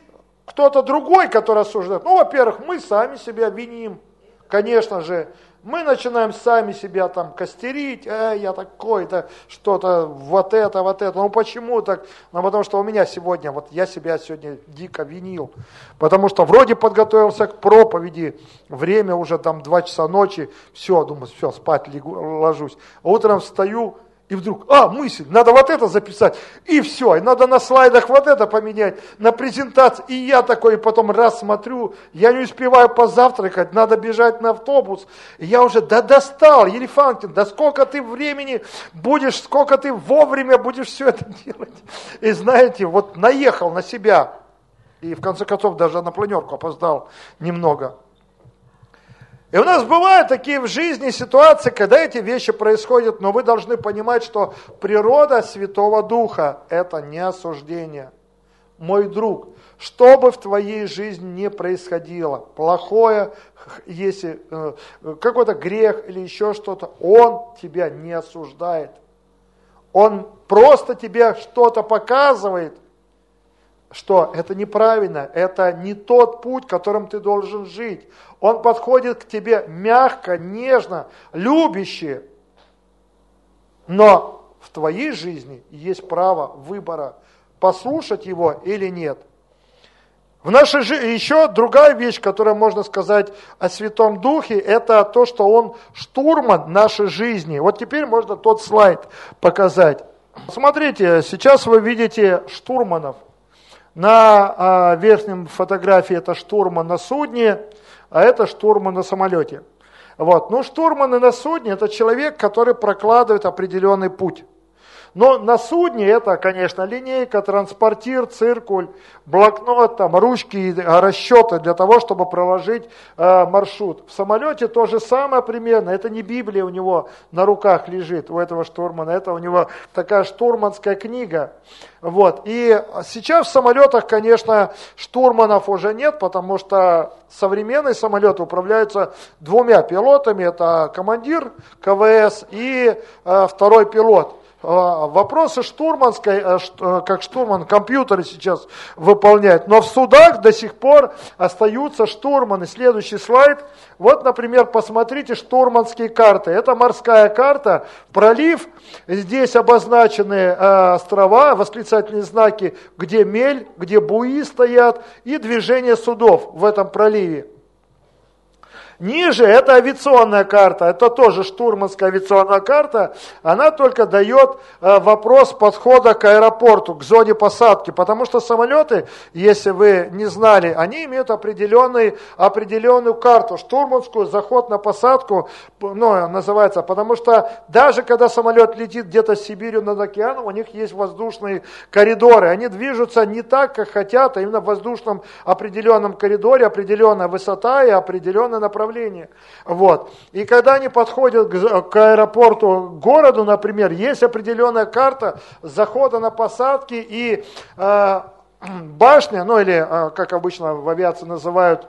кто-то другой, который осуждает. Ну, во-первых, мы сами себя виним, конечно же мы начинаем сами себя там костерить, э, я такой-то, что-то, вот это, вот это. Ну почему так? Ну потому что у меня сегодня, вот я себя сегодня дико винил. Потому что вроде подготовился к проповеди, время уже там 2 часа ночи, все, думаю, все, спать лягу, ложусь. А утром встаю, и вдруг, а, мысль, надо вот это записать, и все, и надо на слайдах вот это поменять, на презентации, и я такой, и потом раз смотрю, я не успеваю позавтракать, надо бежать на автобус, и я уже, да достал, Елефантин, да сколько ты времени будешь, сколько ты вовремя будешь все это делать, и знаете, вот наехал на себя, и в конце концов даже на планерку опоздал немного, и у нас бывают такие в жизни ситуации, когда эти вещи происходят, но вы должны понимать, что природа Святого Духа – это не осуждение. Мой друг, что бы в твоей жизни не происходило, плохое, если э, какой-то грех или еще что-то, он тебя не осуждает. Он просто тебе что-то показывает – что это неправильно, это не тот путь, которым ты должен жить. Он подходит к тебе мягко, нежно, любяще. Но в твоей жизни есть право выбора, послушать его или нет. В нашей жизни еще другая вещь, которую можно сказать о Святом Духе, это то, что он штурман нашей жизни. Вот теперь можно тот слайд показать. Смотрите, сейчас вы видите штурманов – на а, верхнем фотографии это штурман на судне, а это штурман на самолете. Вот. Ну, штурманы на судне – это человек, который прокладывает определенный путь. Но на судне это, конечно, линейка, транспортир, циркуль, блокнот, там, ручки, расчеты для того, чтобы проложить э, маршрут. В самолете то же самое примерно. Это не Библия у него на руках лежит, у этого штурмана. Это у него такая штурманская книга. Вот. И сейчас в самолетах, конечно, штурманов уже нет, потому что современные самолеты управляются двумя пилотами. Это командир КВС и э, второй пилот. А, вопросы штурманской, э, э, как штурман компьютеры сейчас выполняют, но в судах до сих пор остаются штурманы. Следующий слайд. Вот, например, посмотрите штурманские карты. Это морская карта, пролив, здесь обозначены острова, восклицательные знаки, где мель, где буи стоят и движение судов в этом проливе. Ниже это авиационная карта, это тоже штурманская авиационная карта, она только дает э, вопрос подхода к аэропорту, к зоне посадки, потому что самолеты, если вы не знали, они имеют определенный, определенную карту, штурманскую, заход на посадку, ну, называется, потому что даже когда самолет летит где-то с Сибирью над океаном, у них есть воздушные коридоры, они движутся не так, как хотят, а именно в воздушном определенном коридоре, определенная высота и определенное направление направление. Вот. И когда они подходят к, к аэропорту, к городу, например, есть определенная карта захода на посадки и э, башня, ну или, э, как обычно в авиации называют,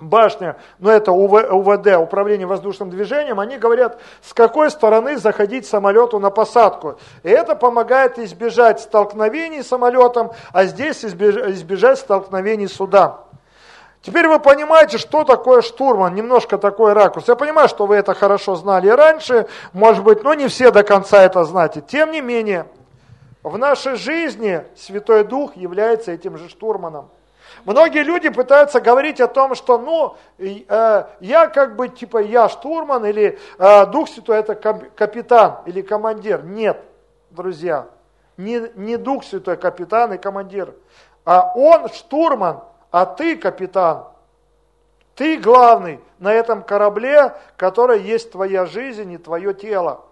башня, но это УВ, УВД, Управление воздушным движением, они говорят, с какой стороны заходить самолету на посадку. И это помогает избежать столкновений с самолетом, а здесь избежать столкновений с судом. Теперь вы понимаете, что такое штурман, немножко такой ракурс. Я понимаю, что вы это хорошо знали раньше, может быть, но не все до конца это знаете. Тем не менее, в нашей жизни Святой Дух является этим же штурманом. Многие люди пытаются говорить о том, что ну, э, я как бы типа я штурман или э, Дух Святой это капитан или командир. Нет, друзья, не, не Дух Святой капитан и командир, а он штурман, а ты, капитан, ты главный на этом корабле, который есть твоя жизнь и твое тело.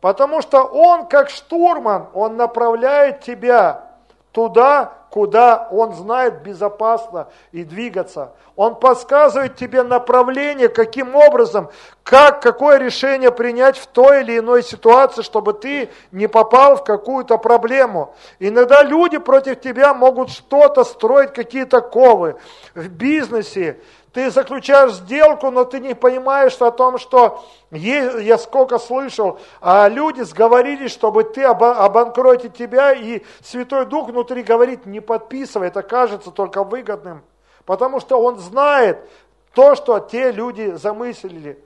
Потому что он, как штурман, он направляет тебя туда, куда он знает безопасно и двигаться. Он подсказывает тебе направление, каким образом, как, какое решение принять в той или иной ситуации, чтобы ты не попал в какую-то проблему. Иногда люди против тебя могут что-то строить, какие-то ковы в бизнесе, ты заключаешь сделку, но ты не понимаешь о том, что я сколько слышал, а люди сговорились, чтобы ты обанкротить тебя, и Святой Дух внутри говорит, не подписывай, это кажется только выгодным. Потому что он знает то, что те люди замыслили.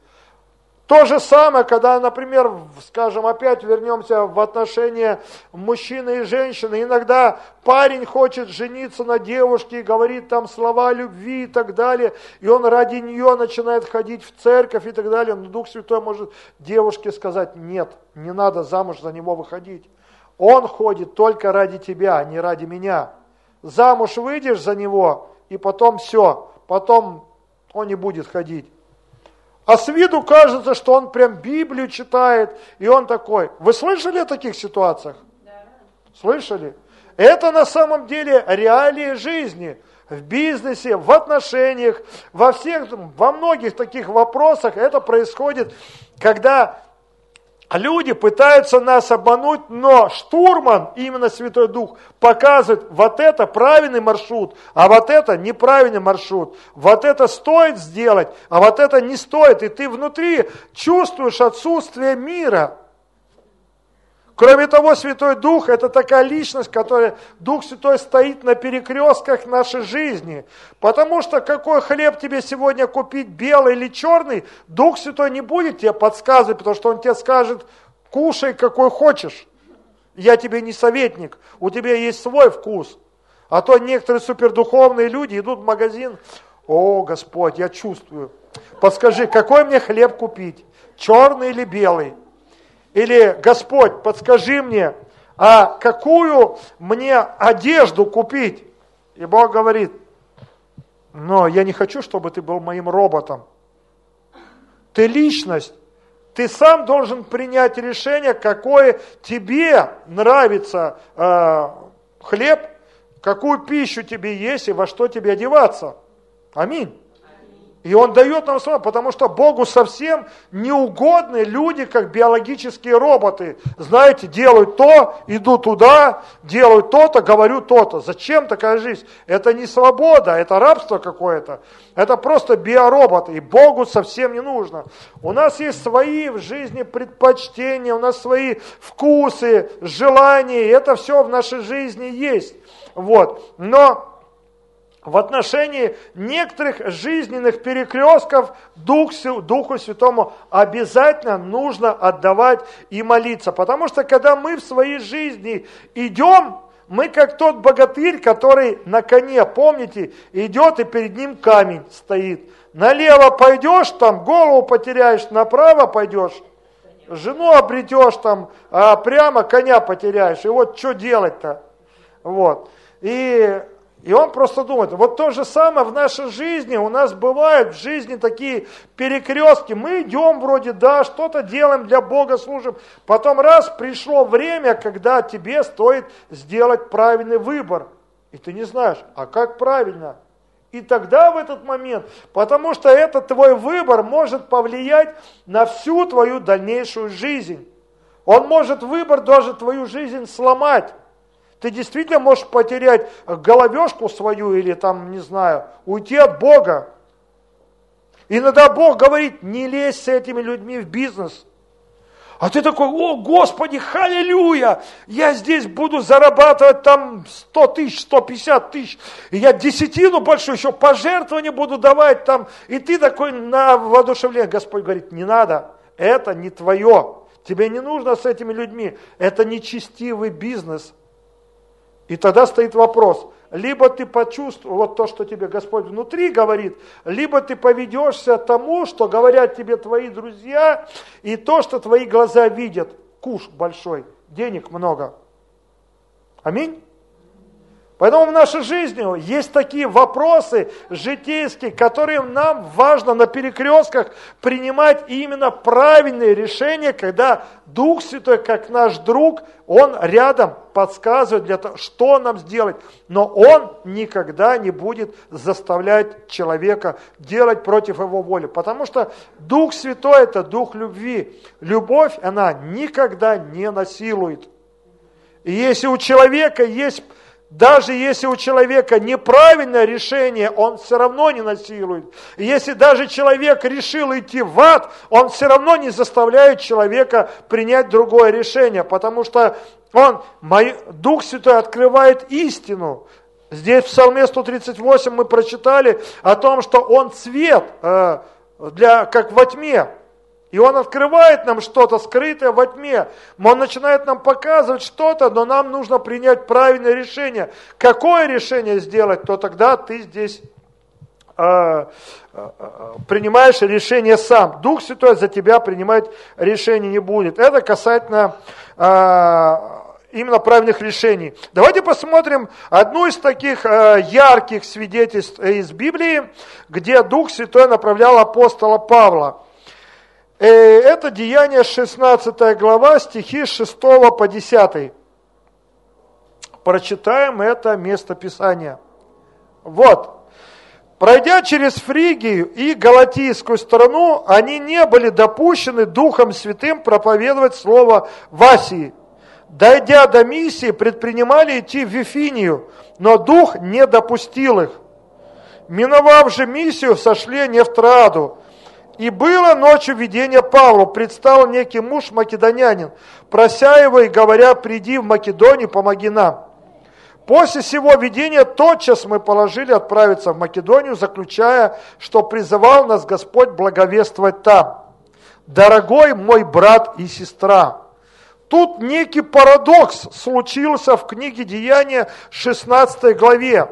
То же самое, когда, например, скажем, опять вернемся в отношения мужчины и женщины. Иногда парень хочет жениться на девушке и говорит там слова любви и так далее, и он ради нее начинает ходить в церковь и так далее. Но Дух Святой может девушке сказать, нет, не надо замуж за него выходить. Он ходит только ради тебя, а не ради меня. Замуж выйдешь за него, и потом все, потом он не будет ходить. А с виду кажется, что он прям Библию читает, и он такой. Вы слышали о таких ситуациях? Да. Слышали? Это на самом деле реалии жизни. В бизнесе, в отношениях, во всех, во многих таких вопросах это происходит, когда Люди пытаются нас обмануть, но штурман, именно Святой Дух, показывает, вот это правильный маршрут, а вот это неправильный маршрут. Вот это стоит сделать, а вот это не стоит. И ты внутри чувствуешь отсутствие мира. Кроме того, Святой Дух – это такая личность, которая, Дух Святой стоит на перекрестках нашей жизни. Потому что какой хлеб тебе сегодня купить, белый или черный, Дух Святой не будет тебе подсказывать, потому что Он тебе скажет, кушай какой хочешь. Я тебе не советник, у тебя есть свой вкус. А то некоторые супердуховные люди идут в магазин, о, Господь, я чувствую. Подскажи, какой мне хлеб купить, черный или белый? Или, Господь, подскажи мне, а какую мне одежду купить? И Бог говорит, но я не хочу, чтобы ты был моим роботом. Ты личность. Ты сам должен принять решение, какое тебе нравится э, хлеб, какую пищу тебе есть и во что тебе одеваться. Аминь. И Он дает нам слово, потому что Богу совсем неугодны люди, как биологические роботы. Знаете, делают то, иду туда, делают то-то, говорю то-то. Зачем такая жизнь? Это не свобода, это рабство какое-то. Это просто биороботы, и Богу совсем не нужно. У нас есть свои в жизни предпочтения, у нас свои вкусы, желания, и это все в нашей жизни есть. Вот. Но в отношении некоторых жизненных перекрестков Дух, Духу Святому обязательно нужно отдавать и молиться. Потому что когда мы в своей жизни идем, мы как тот богатырь, который на коне, помните, идет и перед ним камень стоит. Налево пойдешь, там голову потеряешь, направо пойдешь, жену обретешь там, а прямо коня потеряешь. И вот что делать-то? Вот. И и он просто думает, вот то же самое в нашей жизни, у нас бывают в жизни такие перекрестки, мы идем вроде, да, что-то делаем для Бога, служим, потом раз пришло время, когда тебе стоит сделать правильный выбор, и ты не знаешь, а как правильно? И тогда в этот момент, потому что этот твой выбор может повлиять на всю твою дальнейшую жизнь. Он может выбор даже твою жизнь сломать. Ты действительно можешь потерять головешку свою или там, не знаю, уйти от Бога. Иногда Бог говорит, не лезь с этими людьми в бизнес. А ты такой, о, Господи, халилюя, я здесь буду зарабатывать там 100 тысяч, 150 тысяч, и я десятину большую еще пожертвования буду давать там, и ты такой на воодушевление. Господь говорит, не надо, это не твое, тебе не нужно с этими людьми, это нечестивый бизнес – и тогда стоит вопрос, либо ты почувствуешь вот то, что тебе Господь внутри говорит, либо ты поведешься тому, что говорят тебе твои друзья, и то, что твои глаза видят, куш большой, денег много. Аминь? Поэтому в нашей жизни есть такие вопросы житейские, которые нам важно на перекрестках принимать именно правильные решения, когда Дух Святой, как наш друг, Он рядом подсказывает, для того, что нам сделать. Но Он никогда не будет заставлять человека делать против его воли. Потому что Дух Святой – это Дух любви. Любовь, она никогда не насилует. И если у человека есть даже если у человека неправильное решение, он все равно не насилует. Если даже человек решил идти в ад, он все равно не заставляет человека принять другое решение, потому что он, Дух Святой открывает истину. Здесь в Псалме 138 мы прочитали о том, что он цвет, э, для, как во тьме. И Он открывает нам что-то скрытое во тьме. Он начинает нам показывать что-то, но нам нужно принять правильное решение. Какое решение сделать, то тогда ты здесь э, э, принимаешь решение сам. Дух Святой за тебя принимать решение не будет. Это касательно именно правильных решений. Давайте посмотрим одну из таких ярких свидетельств из Библии, где Дух Святой направлял апостола Павла. Э, это Деяние 16 глава, стихи 6 по 10. Прочитаем это место Писания. Вот. Пройдя через Фригию и Галатийскую страну, они не были допущены Духом Святым проповедовать слово в Асии. Дойдя до миссии, предпринимали идти в Вифинию, но Дух не допустил их. Миновав же миссию, сошли не в Траду, и было ночью видение Павлу, предстал некий муж македонянин, прося его и говоря, приди в Македонию, помоги нам. После всего видения тотчас мы положили отправиться в Македонию, заключая, что призывал нас Господь благовествовать там. Дорогой мой брат и сестра, тут некий парадокс случился в книге Деяния 16 главе.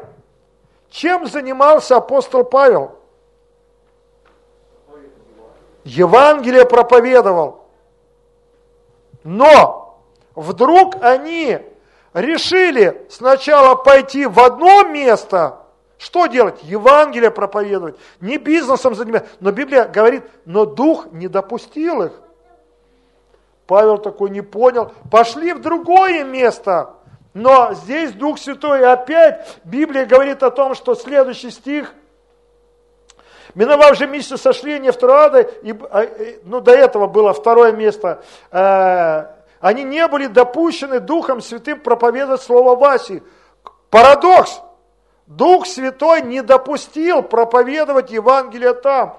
Чем занимался апостол Павел? Евангелие проповедовал. Но вдруг они решили сначала пойти в одно место, что делать? Евангелие проповедовать, не бизнесом заниматься. Но Библия говорит, но Дух не допустил их. Павел такой не понял. Пошли в другое место. Но здесь Дух Святой опять, Библия говорит о том, что следующий стих – Миновав же месяц сошления в и, а, ну до этого было второе место, э, они не были допущены Духом Святым проповедовать Слово Васи. Парадокс! Дух Святой не допустил проповедовать Евангелие там.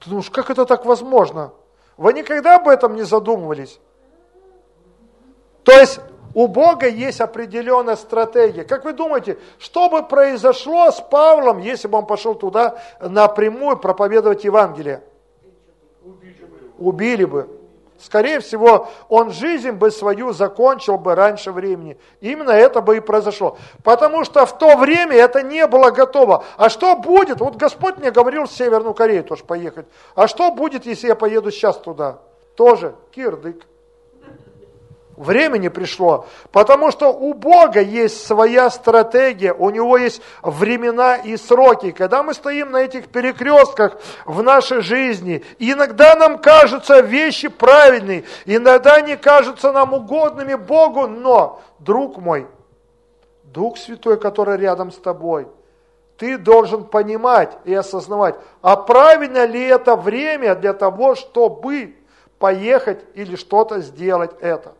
Ты думаешь, как это так возможно? Вы никогда об этом не задумывались? То есть у Бога есть определенная стратегия. Как вы думаете, что бы произошло с Павлом, если бы он пошел туда напрямую проповедовать Евангелие? Убили бы. Скорее всего, он жизнь бы свою закончил бы раньше времени. Именно это бы и произошло. Потому что в то время это не было готово. А что будет? Вот Господь мне говорил в Северную Корею тоже поехать. А что будет, если я поеду сейчас туда? Тоже кирдык. Времени пришло, потому что у Бога есть своя стратегия, у Него есть времена и сроки. Когда мы стоим на этих перекрестках в нашей жизни, иногда нам кажутся вещи правильные, иногда они кажутся нам угодными Богу, но, друг мой, Дух Святой, который рядом с тобой, ты должен понимать и осознавать, а правильно ли это время для того, чтобы поехать или что-то сделать это.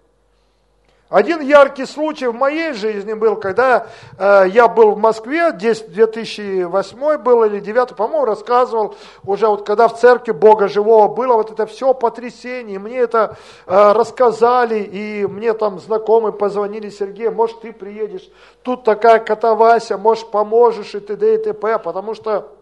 Один яркий случай в моей жизни был, когда э, я был в Москве, здесь 2008 был или 2009, по-моему, рассказывал, уже вот когда в церкви Бога Живого было вот это все потрясение, мне это э, рассказали, и мне там знакомые позвонили, Сергей, может ты приедешь, тут такая катавася, может поможешь и т.д. и т.п., потому что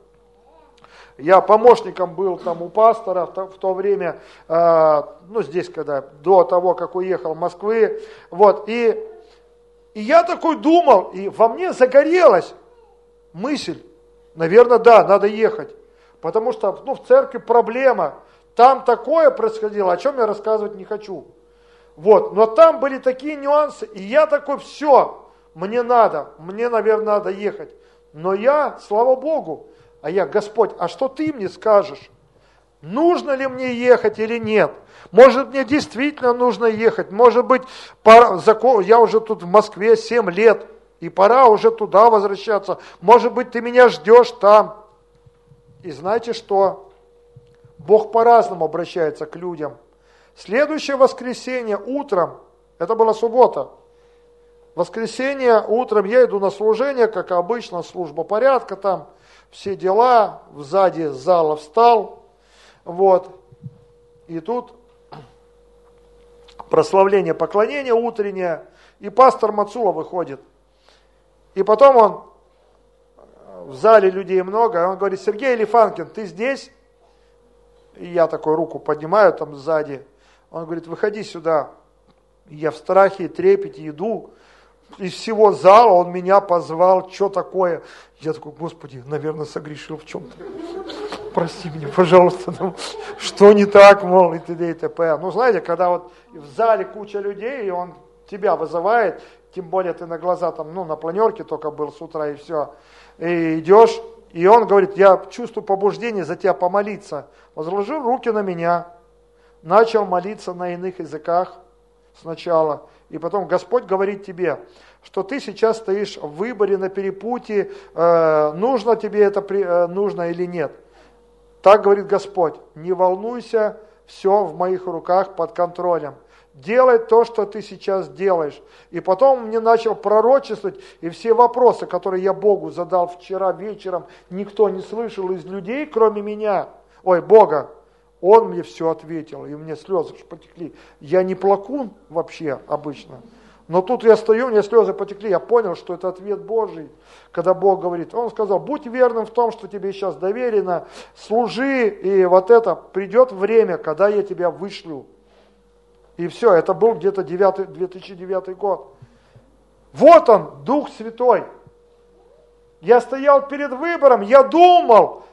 я помощником был там у пастора в то время, а, ну здесь когда, до того, как уехал в Москвы. Вот, и, и я такой думал, и во мне загорелась мысль, наверное, да, надо ехать. Потому что ну, в церкви проблема, там такое происходило, о чем я рассказывать не хочу. Вот, но там были такие нюансы, и я такой, все, мне надо, мне, наверное, надо ехать. Но я, слава Богу, а я, Господь, а что ты мне скажешь? Нужно ли мне ехать или нет? Может, мне действительно нужно ехать. Может быть, пора, я уже тут в Москве 7 лет, и пора уже туда возвращаться. Может быть, ты меня ждешь там. И знаете что? Бог по-разному обращается к людям. Следующее воскресенье утром, это была суббота, воскресенье утром я иду на служение, как обычно, служба порядка там, все дела, сзади зала встал, вот, и тут прославление, поклонение утреннее, и пастор Мацула выходит. И потом он, в зале людей много, он говорит, Сергей Лифанкин, ты здесь? И я такой руку поднимаю там сзади. Он говорит, выходи сюда. И я в страхе трепете иду. Из всего зала он меня позвал, что такое? Я такой, Господи, наверное, согрешил в чем-то. Прости меня, пожалуйста, ну, что не так, мол, и т.д. и т.п. Ну, знаете, когда вот в зале куча людей, и он тебя вызывает, тем более ты на глаза там, ну, на планерке только был с утра и все, и идешь, и он говорит, я чувствую побуждение за тебя помолиться. Возложил руки на меня, начал молиться на иных языках сначала, и потом Господь говорит тебе, что ты сейчас стоишь в выборе на перепутье, э, нужно тебе это э, нужно или нет. Так говорит Господь, не волнуйся, все в моих руках под контролем. Делай то, что ты сейчас делаешь. И потом мне начал пророчествовать, и все вопросы, которые я Богу задал вчера вечером, никто не слышал из людей, кроме меня. Ой, Бога, он мне все ответил, и мне слезы потекли. Я не плакун вообще обычно. Но тут я стою, у меня слезы потекли, я понял, что это ответ Божий, когда Бог говорит. Он сказал, будь верным в том, что тебе сейчас доверено, служи, и вот это, придет время, когда я тебя вышлю. И все, это был где-то 2009 год. Вот он, Дух Святой. Я стоял перед выбором, я думал,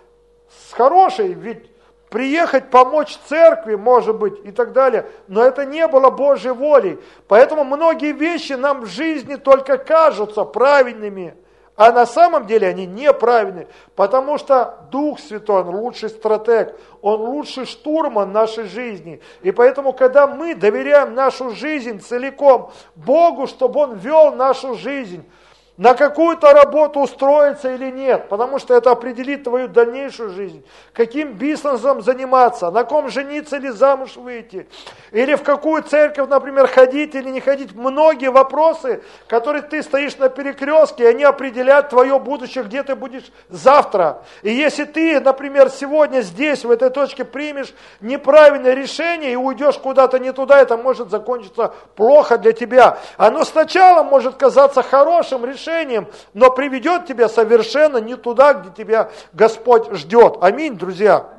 с хорошей, ведь приехать помочь церкви, может быть, и так далее, но это не было Божьей волей. Поэтому многие вещи нам в жизни только кажутся правильными – а на самом деле они неправильные, потому что Дух Святой, Он лучший стратег, Он лучший штурман нашей жизни. И поэтому, когда мы доверяем нашу жизнь целиком Богу, чтобы Он вел нашу жизнь, на какую-то работу устроиться или нет, потому что это определит твою дальнейшую жизнь, каким бизнесом заниматься, на ком жениться или замуж выйти, или в какую церковь, например, ходить или не ходить. Многие вопросы, которые ты стоишь на перекрестке, они определяют твое будущее, где ты будешь завтра. И если ты, например, сегодня здесь, в этой точке, примешь неправильное решение и уйдешь куда-то не туда, это может закончиться плохо для тебя. Оно сначала может казаться хорошим решением, решением, но приведет тебя совершенно не туда, где тебя Господь ждет. Аминь, друзья.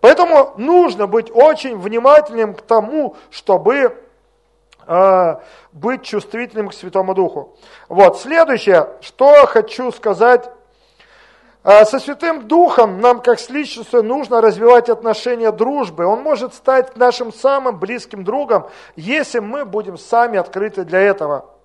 Поэтому нужно быть очень внимательным к тому, чтобы э, быть чувствительным к Святому Духу. Вот, следующее, что хочу сказать. Э, со Святым Духом нам, как с личностью, нужно развивать отношения дружбы. Он может стать нашим самым близким другом, если мы будем сами открыты для этого.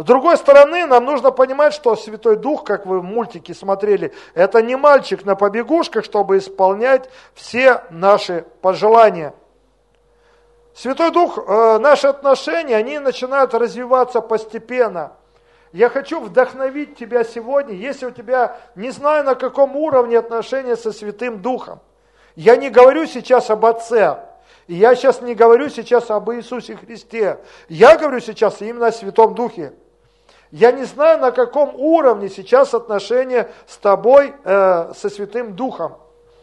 С другой стороны, нам нужно понимать, что Святой Дух, как вы в мультике смотрели, это не мальчик на побегушках, чтобы исполнять все наши пожелания. Святой Дух, э, наши отношения, они начинают развиваться постепенно. Я хочу вдохновить тебя сегодня, если у тебя, не знаю на каком уровне отношения со Святым Духом. Я не говорю сейчас об Отце, я сейчас не говорю сейчас об Иисусе Христе. Я говорю сейчас именно о Святом Духе. Я не знаю, на каком уровне сейчас отношения с тобой, э, со Святым Духом.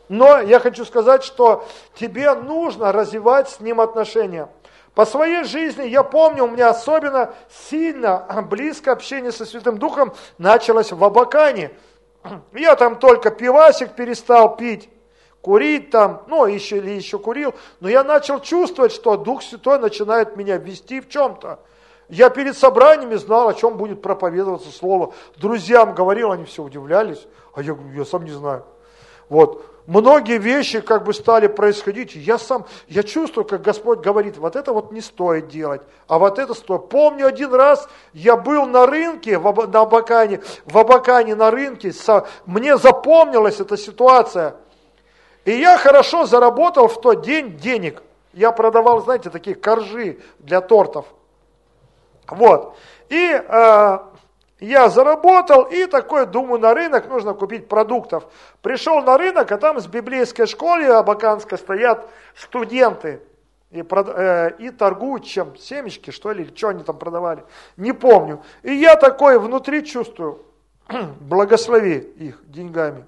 Но я хочу сказать, что тебе нужно развивать с ним отношения. По своей жизни я помню, у меня особенно сильно близкое общение со Святым Духом началось в Абакане. Я там только пивасик перестал пить, курить там, ну, еще или еще курил, но я начал чувствовать, что Дух Святой начинает меня вести в чем-то. Я перед собраниями знал, о чем будет проповедоваться слово. Друзьям говорил, они все удивлялись, а я, я сам не знаю. Вот. Многие вещи как бы стали происходить. Я сам, я чувствую, как Господь говорит, вот это вот не стоит делать, а вот это стоит. Помню один раз, я был на рынке, в, на Абакане, в Абакане на рынке, со- мне запомнилась эта ситуация. И я хорошо заработал в тот день денег. Я продавал, знаете, такие коржи для тортов. Вот. И э, я заработал, и такой, думаю, на рынок нужно купить продуктов. Пришел на рынок, а там с библейской школы Абаканской стоят студенты. И, прод- э, и торгуют чем? Семечки, что ли, или что они там продавали? Не помню. И я такой внутри чувствую, благослови их деньгами.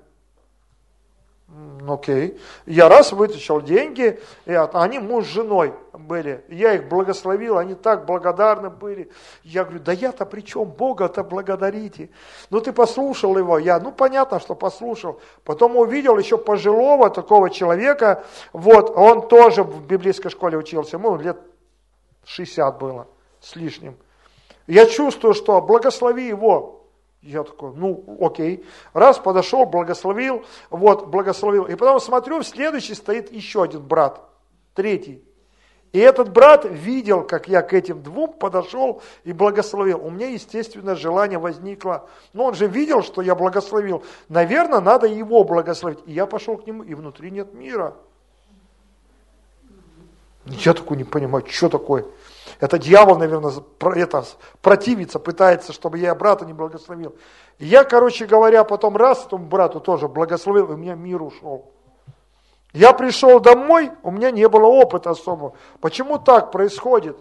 Окей. Я раз вытащил деньги, и они муж с женой были. Я их благословил, они так благодарны были. Я говорю, да я-то при чем? Бога-то благодарите. Ну ты послушал его. Я, ну понятно, что послушал. Потом увидел еще пожилого такого человека. Вот, он тоже в библейской школе учился. Ему лет 60 было с лишним. Я чувствую, что благослови его. Я такой, ну, окей. Раз подошел, благословил, вот, благословил. И потом смотрю, в следующий стоит еще один брат, третий. И этот брат видел, как я к этим двум подошел и благословил. У меня, естественно, желание возникло. Но он же видел, что я благословил. Наверное, надо его благословить. И я пошел к нему, и внутри нет мира. Я такой не понимаю, что такое. Это дьявол, наверное, это, противится, пытается, чтобы я брата не благословил. Я, короче говоря, потом раз этому брату тоже благословил, и у меня мир ушел. Я пришел домой, у меня не было опыта особого. Почему так происходит?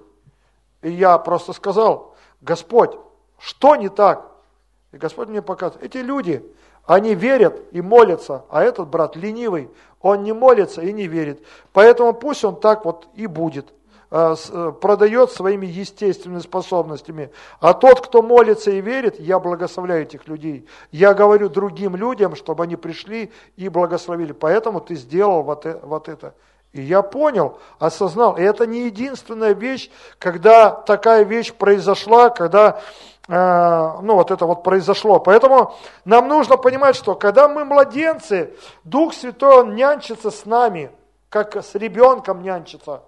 И я просто сказал, Господь, что не так? И Господь мне показывает, эти люди, они верят и молятся, а этот брат ленивый, он не молится и не верит. Поэтому пусть он так вот и будет, продает своими естественными способностями. А тот, кто молится и верит, я благословляю этих людей. Я говорю другим людям, чтобы они пришли и благословили. Поэтому ты сделал вот э- вот это. И я понял, осознал. И это не единственная вещь, когда такая вещь произошла, когда э, ну вот это вот произошло. Поэтому нам нужно понимать, что когда мы младенцы, Дух Святой, Он нянчится с нами, как с ребенком нянчится.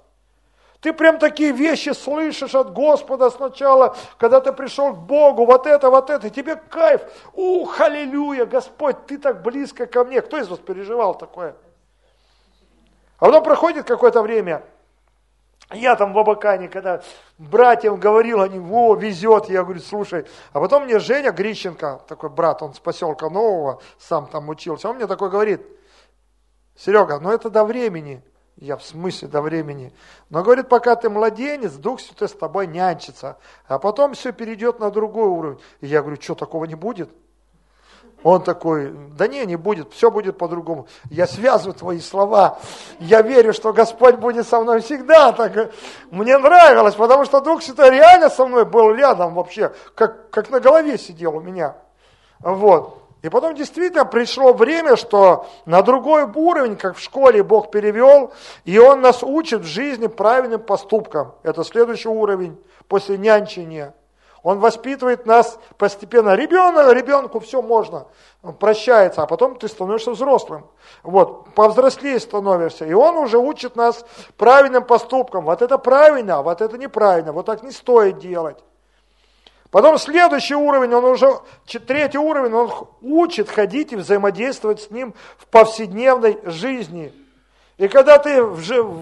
Ты прям такие вещи слышишь от Господа сначала, когда ты пришел к Богу, вот это, вот это, тебе кайф. Ух, аллилуйя, Господь, ты так близко ко мне. Кто из вас переживал такое? А потом проходит какое-то время, я там в Абакане, когда братьям говорил, они, о, везет, я говорю, слушай, а потом мне Женя Грищенко, такой брат, он с поселка Нового, сам там учился, он мне такой говорит, Серега, ну это до времени, я в смысле до времени, но говорит, пока ты младенец, Дух Святой с тобой нянчится, а потом все перейдет на другой уровень. И я говорю, что, такого не будет? Он такой, да не, не будет, все будет по-другому. Я связываю твои слова. Я верю, что Господь будет со мной всегда. Так, мне нравилось, потому что Дух Святой реально со мной был рядом вообще, как, как на голове сидел у меня. Вот. И потом действительно пришло время, что на другой уровень, как в школе Бог перевел, и Он нас учит в жизни правильным поступкам. Это следующий уровень после нянчения. Он воспитывает нас постепенно. Ребенок, ребенку все можно, он прощается, а потом ты становишься взрослым. Вот, повзрослее становишься. И он уже учит нас правильным поступкам. Вот это правильно, а вот это неправильно. Вот так не стоит делать. Потом следующий уровень, он уже, третий уровень, он учит ходить и взаимодействовать с ним в повседневной жизни. И когда ты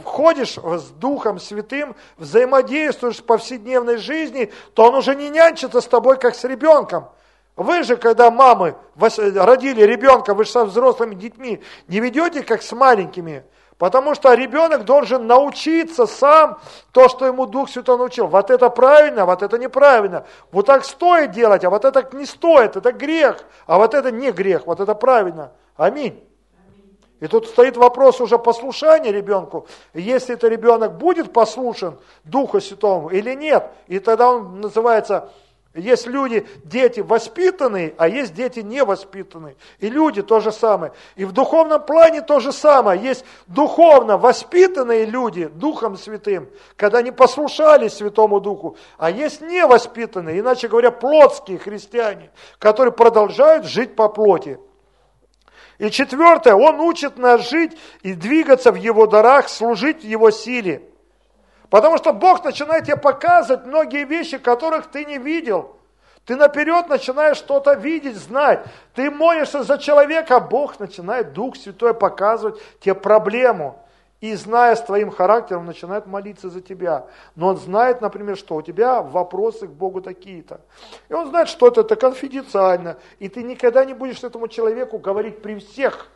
входишь с Духом Святым, взаимодействуешь в повседневной жизни, то он уже не нянчится с тобой, как с ребенком. Вы же, когда мамы родили ребенка, вы же со взрослыми детьми не ведете, как с маленькими. Потому что ребенок должен научиться сам то, что ему Дух Святой научил. Вот это правильно, вот это неправильно. Вот так стоит делать, а вот это не стоит, это грех. А вот это не грех, вот это правильно. Аминь. И тут стоит вопрос уже послушания ребенку. Если это ребенок будет послушен Духу Святому или нет, и тогда он называется, есть люди, дети воспитанные, а есть дети невоспитанные. И люди то же самое. И в духовном плане то же самое. Есть духовно воспитанные люди Духом Святым, когда они послушали Святому Духу, а есть невоспитанные, иначе говоря, плотские христиане, которые продолжают жить по плоти. И четвертое, Он учит нас жить и двигаться в Его дарах, служить в Его силе. Потому что Бог начинает тебе показывать многие вещи, которых ты не видел. Ты наперед начинаешь что-то видеть, знать. Ты молишься за человека, а Бог начинает, Дух Святой показывать тебе проблему и зная с твоим характером, начинает молиться за тебя. Но он знает, например, что у тебя вопросы к Богу такие-то. И он знает, что это, это конфиденциально, и ты никогда не будешь этому человеку говорить при всех.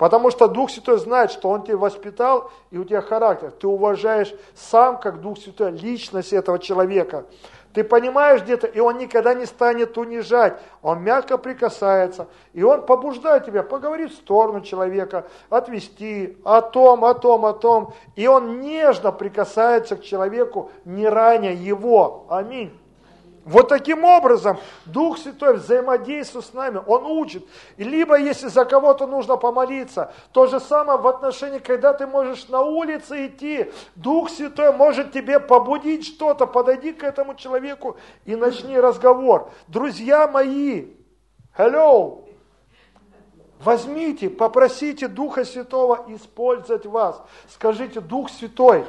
Потому что Дух Святой знает, что Он тебя воспитал, и у тебя характер. Ты уважаешь сам, как Дух Святой, личность этого человека. Ты понимаешь где-то, и он никогда не станет унижать. Он мягко прикасается, и он побуждает тебя поговорить в сторону человека, отвести о том, о том, о том. И он нежно прикасается к человеку, не раня его. Аминь. Вот таким образом Дух Святой взаимодействует с нами, Он учит. И либо, если за кого-то нужно помолиться, то же самое в отношении, когда ты можешь на улице идти, Дух Святой может тебе побудить что-то, подойди к этому человеку и начни разговор. Друзья мои, hello, возьмите, попросите Духа Святого использовать вас. Скажите, Дух Святой,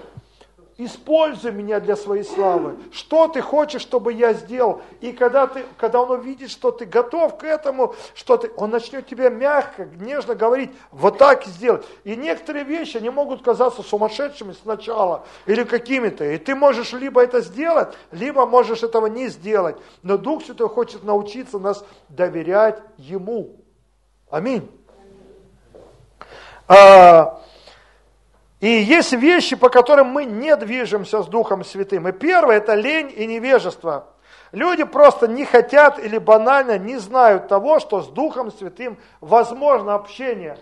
Используй меня для своей славы. Что ты хочешь, чтобы я сделал? И когда, ты, когда он увидит, что ты готов к этому, что ты, он начнет тебе мягко, нежно говорить, вот так сделать. И некоторые вещи, они могут казаться сумасшедшими сначала или какими-то. И ты можешь либо это сделать, либо можешь этого не сделать. Но Дух Святой хочет научиться нас доверять Ему. Аминь. А, и есть вещи, по которым мы не движемся с Духом Святым. И первое – это лень и невежество. Люди просто не хотят или банально не знают того, что с Духом Святым возможно общение.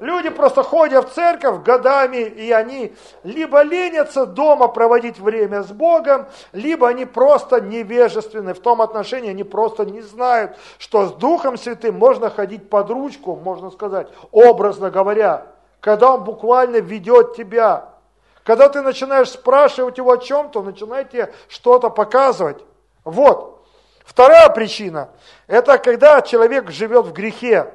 Люди просто ходят в церковь годами, и они либо ленятся дома проводить время с Богом, либо они просто невежественны в том отношении, они просто не знают, что с Духом Святым можно ходить под ручку, можно сказать, образно говоря когда он буквально ведет тебя. Когда ты начинаешь спрашивать его о чем-то, он начинает тебе что-то показывать. Вот. Вторая причина – это когда человек живет в грехе.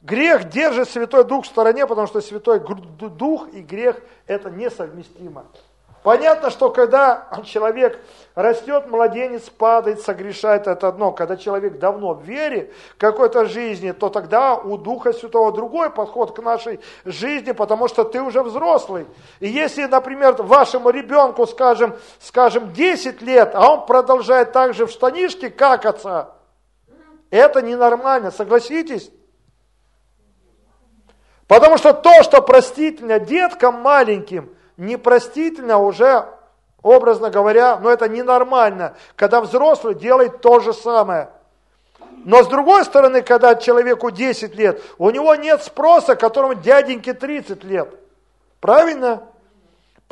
Грех держит Святой Дух в стороне, потому что Святой Дух и грех – это несовместимо. Понятно, что когда человек растет, младенец падает, согрешает, это одно. Когда человек давно в вере какой-то жизни, то тогда у Духа Святого другой подход к нашей жизни, потому что ты уже взрослый. И если, например, вашему ребенку, скажем, скажем 10 лет, а он продолжает так же в штанишке какаться, это ненормально, согласитесь? Потому что то, что простительно деткам маленьким – непростительно уже, образно говоря, но это ненормально, когда взрослый делает то же самое. Но с другой стороны, когда человеку 10 лет, у него нет спроса, которому дяденьке 30 лет. Правильно?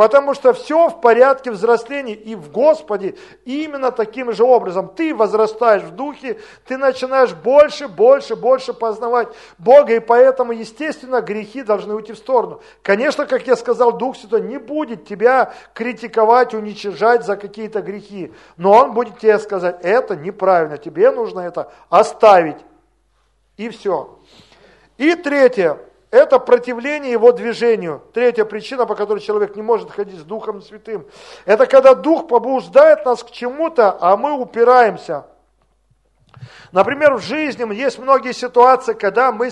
Потому что все в порядке взросления и в Господе именно таким же образом. Ты возрастаешь в духе, ты начинаешь больше, больше, больше познавать Бога, и поэтому, естественно, грехи должны уйти в сторону. Конечно, как я сказал, Дух Святой не будет тебя критиковать, уничижать за какие-то грехи, но Он будет тебе сказать, это неправильно, тебе нужно это оставить. И все. И третье, это противление его движению. Третья причина, по которой человек не может ходить с Духом Святым. Это когда Дух побуждает нас к чему-то, а мы упираемся. Например, в жизни есть многие ситуации, когда мы,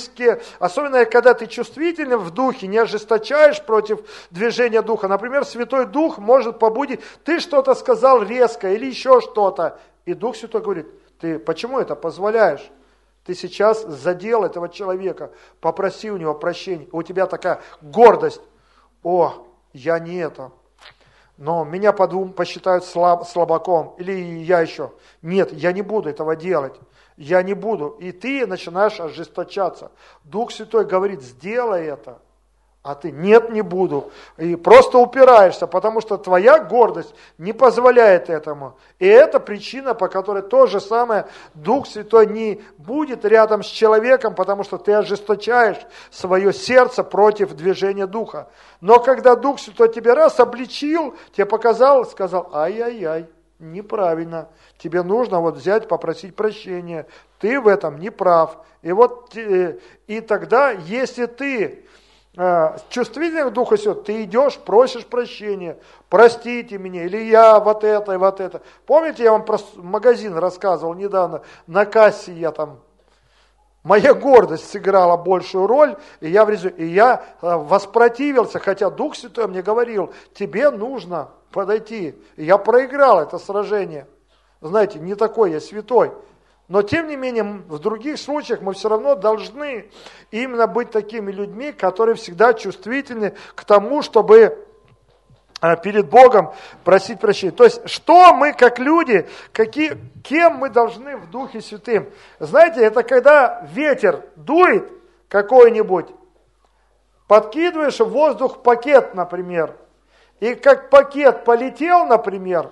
особенно когда ты чувствительный в духе, не ожесточаешь против движения духа. Например, Святой Дух может побудить, ты что-то сказал резко или еще что-то. И Дух Святой говорит, ты почему это позволяешь? Ты сейчас задел этого человека, попроси у него прощения. У тебя такая гордость. О, я не это. Но меня подум, посчитают слаб, слабаком. Или я еще. Нет, я не буду этого делать. Я не буду. И ты начинаешь ожесточаться. Дух Святой говорит, сделай это а ты нет, не буду. И просто упираешься, потому что твоя гордость не позволяет этому. И это причина, по которой то же самое Дух Святой не будет рядом с человеком, потому что ты ожесточаешь свое сердце против движения Духа. Но когда Дух Святой тебя раз обличил, тебе показал, сказал, ай-яй-яй, неправильно. Тебе нужно вот взять, попросить прощения. Ты в этом не прав. И вот э, и тогда, если ты чувствительный к Духу Святого, ты идешь, просишь прощения, простите меня, или я вот это и вот это. Помните, я вам про магазин рассказывал недавно, на кассе я там Моя гордость сыграла большую роль, и я, в резу... и я э, воспротивился, хотя Дух Святой мне говорил, тебе нужно подойти. И я проиграл это сражение. Знаете, не такой я святой. Но тем не менее, в других случаях мы все равно должны именно быть такими людьми, которые всегда чувствительны к тому, чтобы а, перед Богом просить прощения. То есть, что мы как люди, какие, кем мы должны в Духе Святым? Знаете, это когда ветер дует какой-нибудь, подкидываешь в воздух пакет, например, и как пакет полетел, например,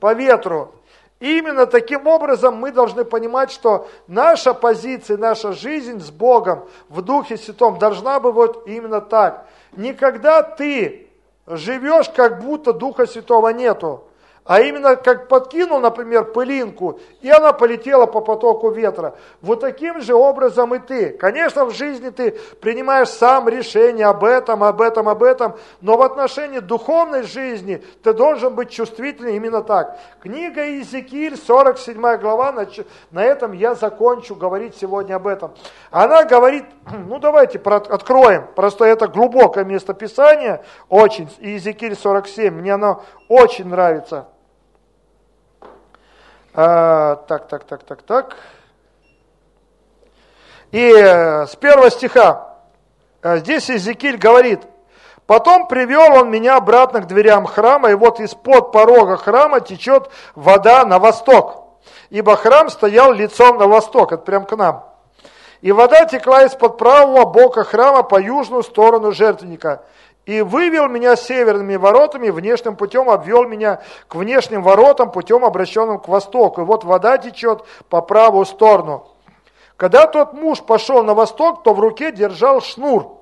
по ветру, именно таким образом мы должны понимать, что наша позиция, наша жизнь с Богом в Духе Святом должна быть вот именно так. Никогда ты живешь, как будто Духа Святого нету. А именно как подкинул, например, пылинку, и она полетела по потоку ветра. Вот таким же образом и ты. Конечно, в жизни ты принимаешь сам решение об этом, об этом, об этом, но в отношении духовной жизни ты должен быть чувствительным именно так. Книга Иезекииль, 47 глава, на этом я закончу говорить сегодня об этом. Она говорит, ну давайте откроем, просто это глубокое местописание, очень, Иезекииль 47, мне оно очень нравится. А, так, так, так, так, так. И э, с первого стиха э, здесь Иезекииль говорит, «Потом привел он меня обратно к дверям храма, и вот из-под порога храма течет вода на восток, ибо храм стоял лицом на восток, это прям к нам. И вода текла из-под правого бока храма по южную сторону жертвенника, и вывел меня северными воротами, внешним путем обвел меня к внешним воротам, путем обращенным к востоку. И вот вода течет по правую сторону. Когда тот муж пошел на восток, то в руке держал шнур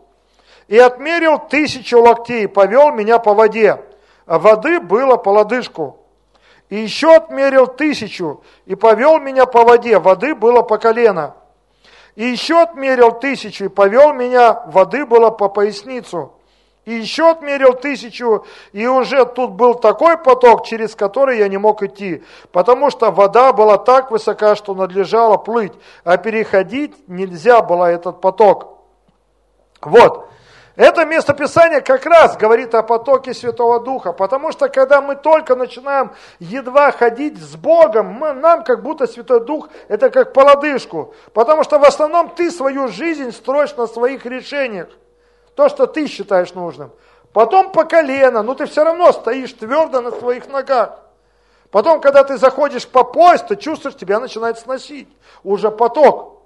и отмерил тысячу локтей, повел меня по воде. А воды было по лодыжку. И еще отмерил тысячу, и повел меня по воде, воды было по колено. И еще отмерил тысячу, и повел меня, воды было по поясницу. И еще отмерил тысячу, и уже тут был такой поток, через который я не мог идти, потому что вода была так высока, что надлежало плыть, а переходить нельзя было этот поток. Вот. Это местописание как раз говорит о потоке Святого Духа, потому что когда мы только начинаем едва ходить с Богом, мы, нам как будто Святой Дух это как по потому что в основном ты свою жизнь строишь на своих решениях то, что ты считаешь нужным. Потом по колено, но ты все равно стоишь твердо на своих ногах. Потом, когда ты заходишь по пояс, ты чувствуешь, тебя начинает сносить. Уже поток.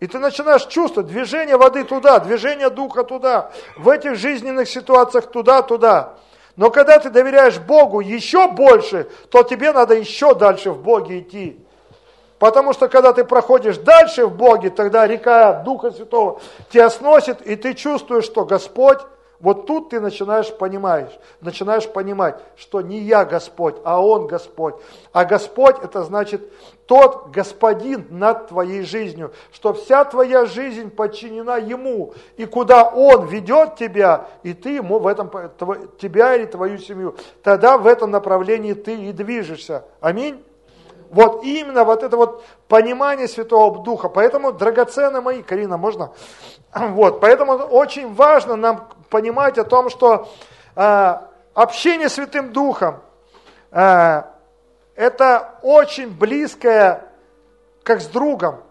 И ты начинаешь чувствовать движение воды туда, движение духа туда, в этих жизненных ситуациях туда-туда. Но когда ты доверяешь Богу еще больше, то тебе надо еще дальше в Боге идти. Потому что когда ты проходишь дальше в Боге, тогда река Духа Святого тебя сносит, и ты чувствуешь, что Господь, вот тут ты начинаешь понимаешь, начинаешь понимать, что не я Господь, а Он Господь. А Господь это значит тот господин над твоей жизнью, что вся твоя жизнь подчинена Ему, и куда Он ведет тебя, и ты ему в этом, тебя или твою семью, тогда в этом направлении ты и движешься. Аминь. Вот именно вот это вот понимание Святого Духа. Поэтому, драгоценные мои, Карина, можно? Вот, поэтому очень важно нам понимать о том, что э, общение с Святым Духом э, это очень близкое, как с другом,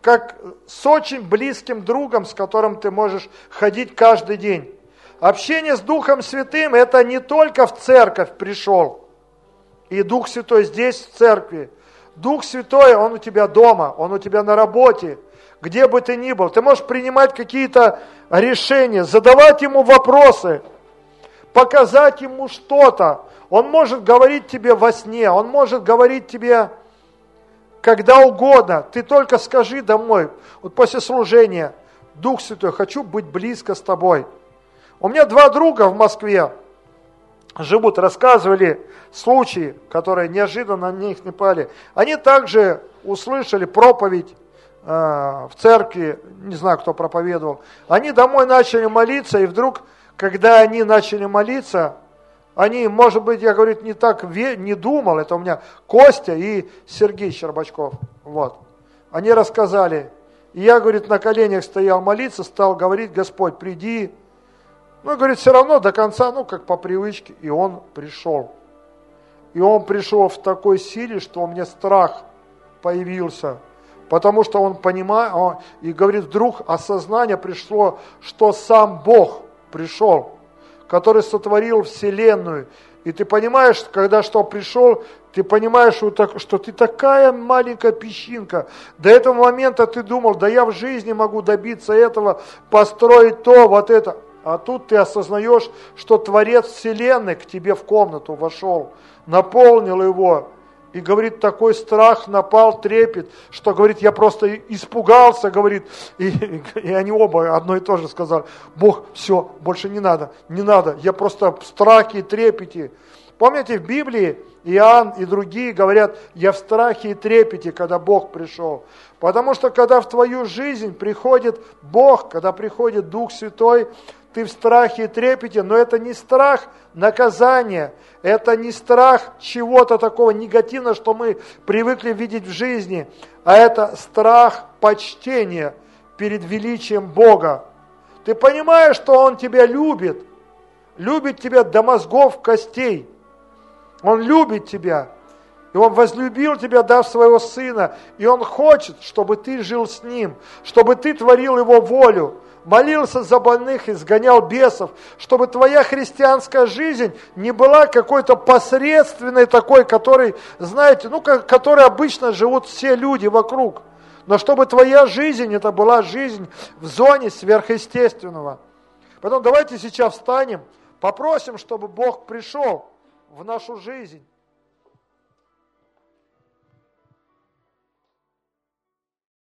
как с очень близким другом, с которым ты можешь ходить каждый день. Общение с Духом Святым это не только в церковь пришел, и Дух Святой здесь, в церкви, Дух Святой, Он у тебя дома, Он у тебя на работе, где бы ты ни был. Ты можешь принимать какие-то решения, задавать Ему вопросы, показать Ему что-то. Он может говорить тебе во сне, Он может говорить тебе когда угодно. Ты только скажи домой, вот после служения, Дух Святой, хочу быть близко с тобой. У меня два друга в Москве. Живут, рассказывали случаи, которые неожиданно на них напали. Они также услышали проповедь э, в церкви, не знаю, кто проповедовал. Они домой начали молиться, и вдруг, когда они начали молиться, они, может быть, я, говорю, не так не думал, это у меня Костя и Сергей Щербачков. Вот. Они рассказали. И я, говорит, на коленях стоял молиться, стал говорить, Господь, приди. Ну, говорит, все равно до конца, ну, как по привычке. И он пришел. И он пришел в такой силе, что у меня страх появился. Потому что он понимает, и говорит, вдруг осознание пришло, что сам Бог пришел который сотворил Вселенную. И ты понимаешь, когда что пришел, ты понимаешь, что ты такая маленькая песчинка. До этого момента ты думал, да я в жизни могу добиться этого, построить то, вот это. А тут ты осознаешь, что Творец Вселенной к тебе в комнату вошел, наполнил его, и, говорит, такой страх напал, трепет, что, говорит, я просто испугался, говорит, и, и они оба одно и то же сказали, Бог, все, больше не надо, не надо, я просто в страхе и трепете. Помните, в Библии Иоанн и другие говорят, я в страхе и трепете, когда Бог пришел. Потому что, когда в твою жизнь приходит Бог, когда приходит Дух Святой, ты в страхе и трепете, но это не страх наказания, это не страх чего-то такого негативного, что мы привыкли видеть в жизни, а это страх почтения перед величием Бога. Ты понимаешь, что Он тебя любит, любит тебя до мозгов костей. Он любит тебя, и Он возлюбил тебя, дав своего Сына, и Он хочет, чтобы ты жил с Ним, чтобы ты творил Его волю, молился за больных, изгонял бесов, чтобы твоя христианская жизнь не была какой-то посредственной такой, который, знаете, ну, которой обычно живут все люди вокруг. Но чтобы твоя жизнь, это была жизнь в зоне сверхъестественного. Поэтому давайте сейчас встанем, попросим, чтобы Бог пришел в нашу жизнь.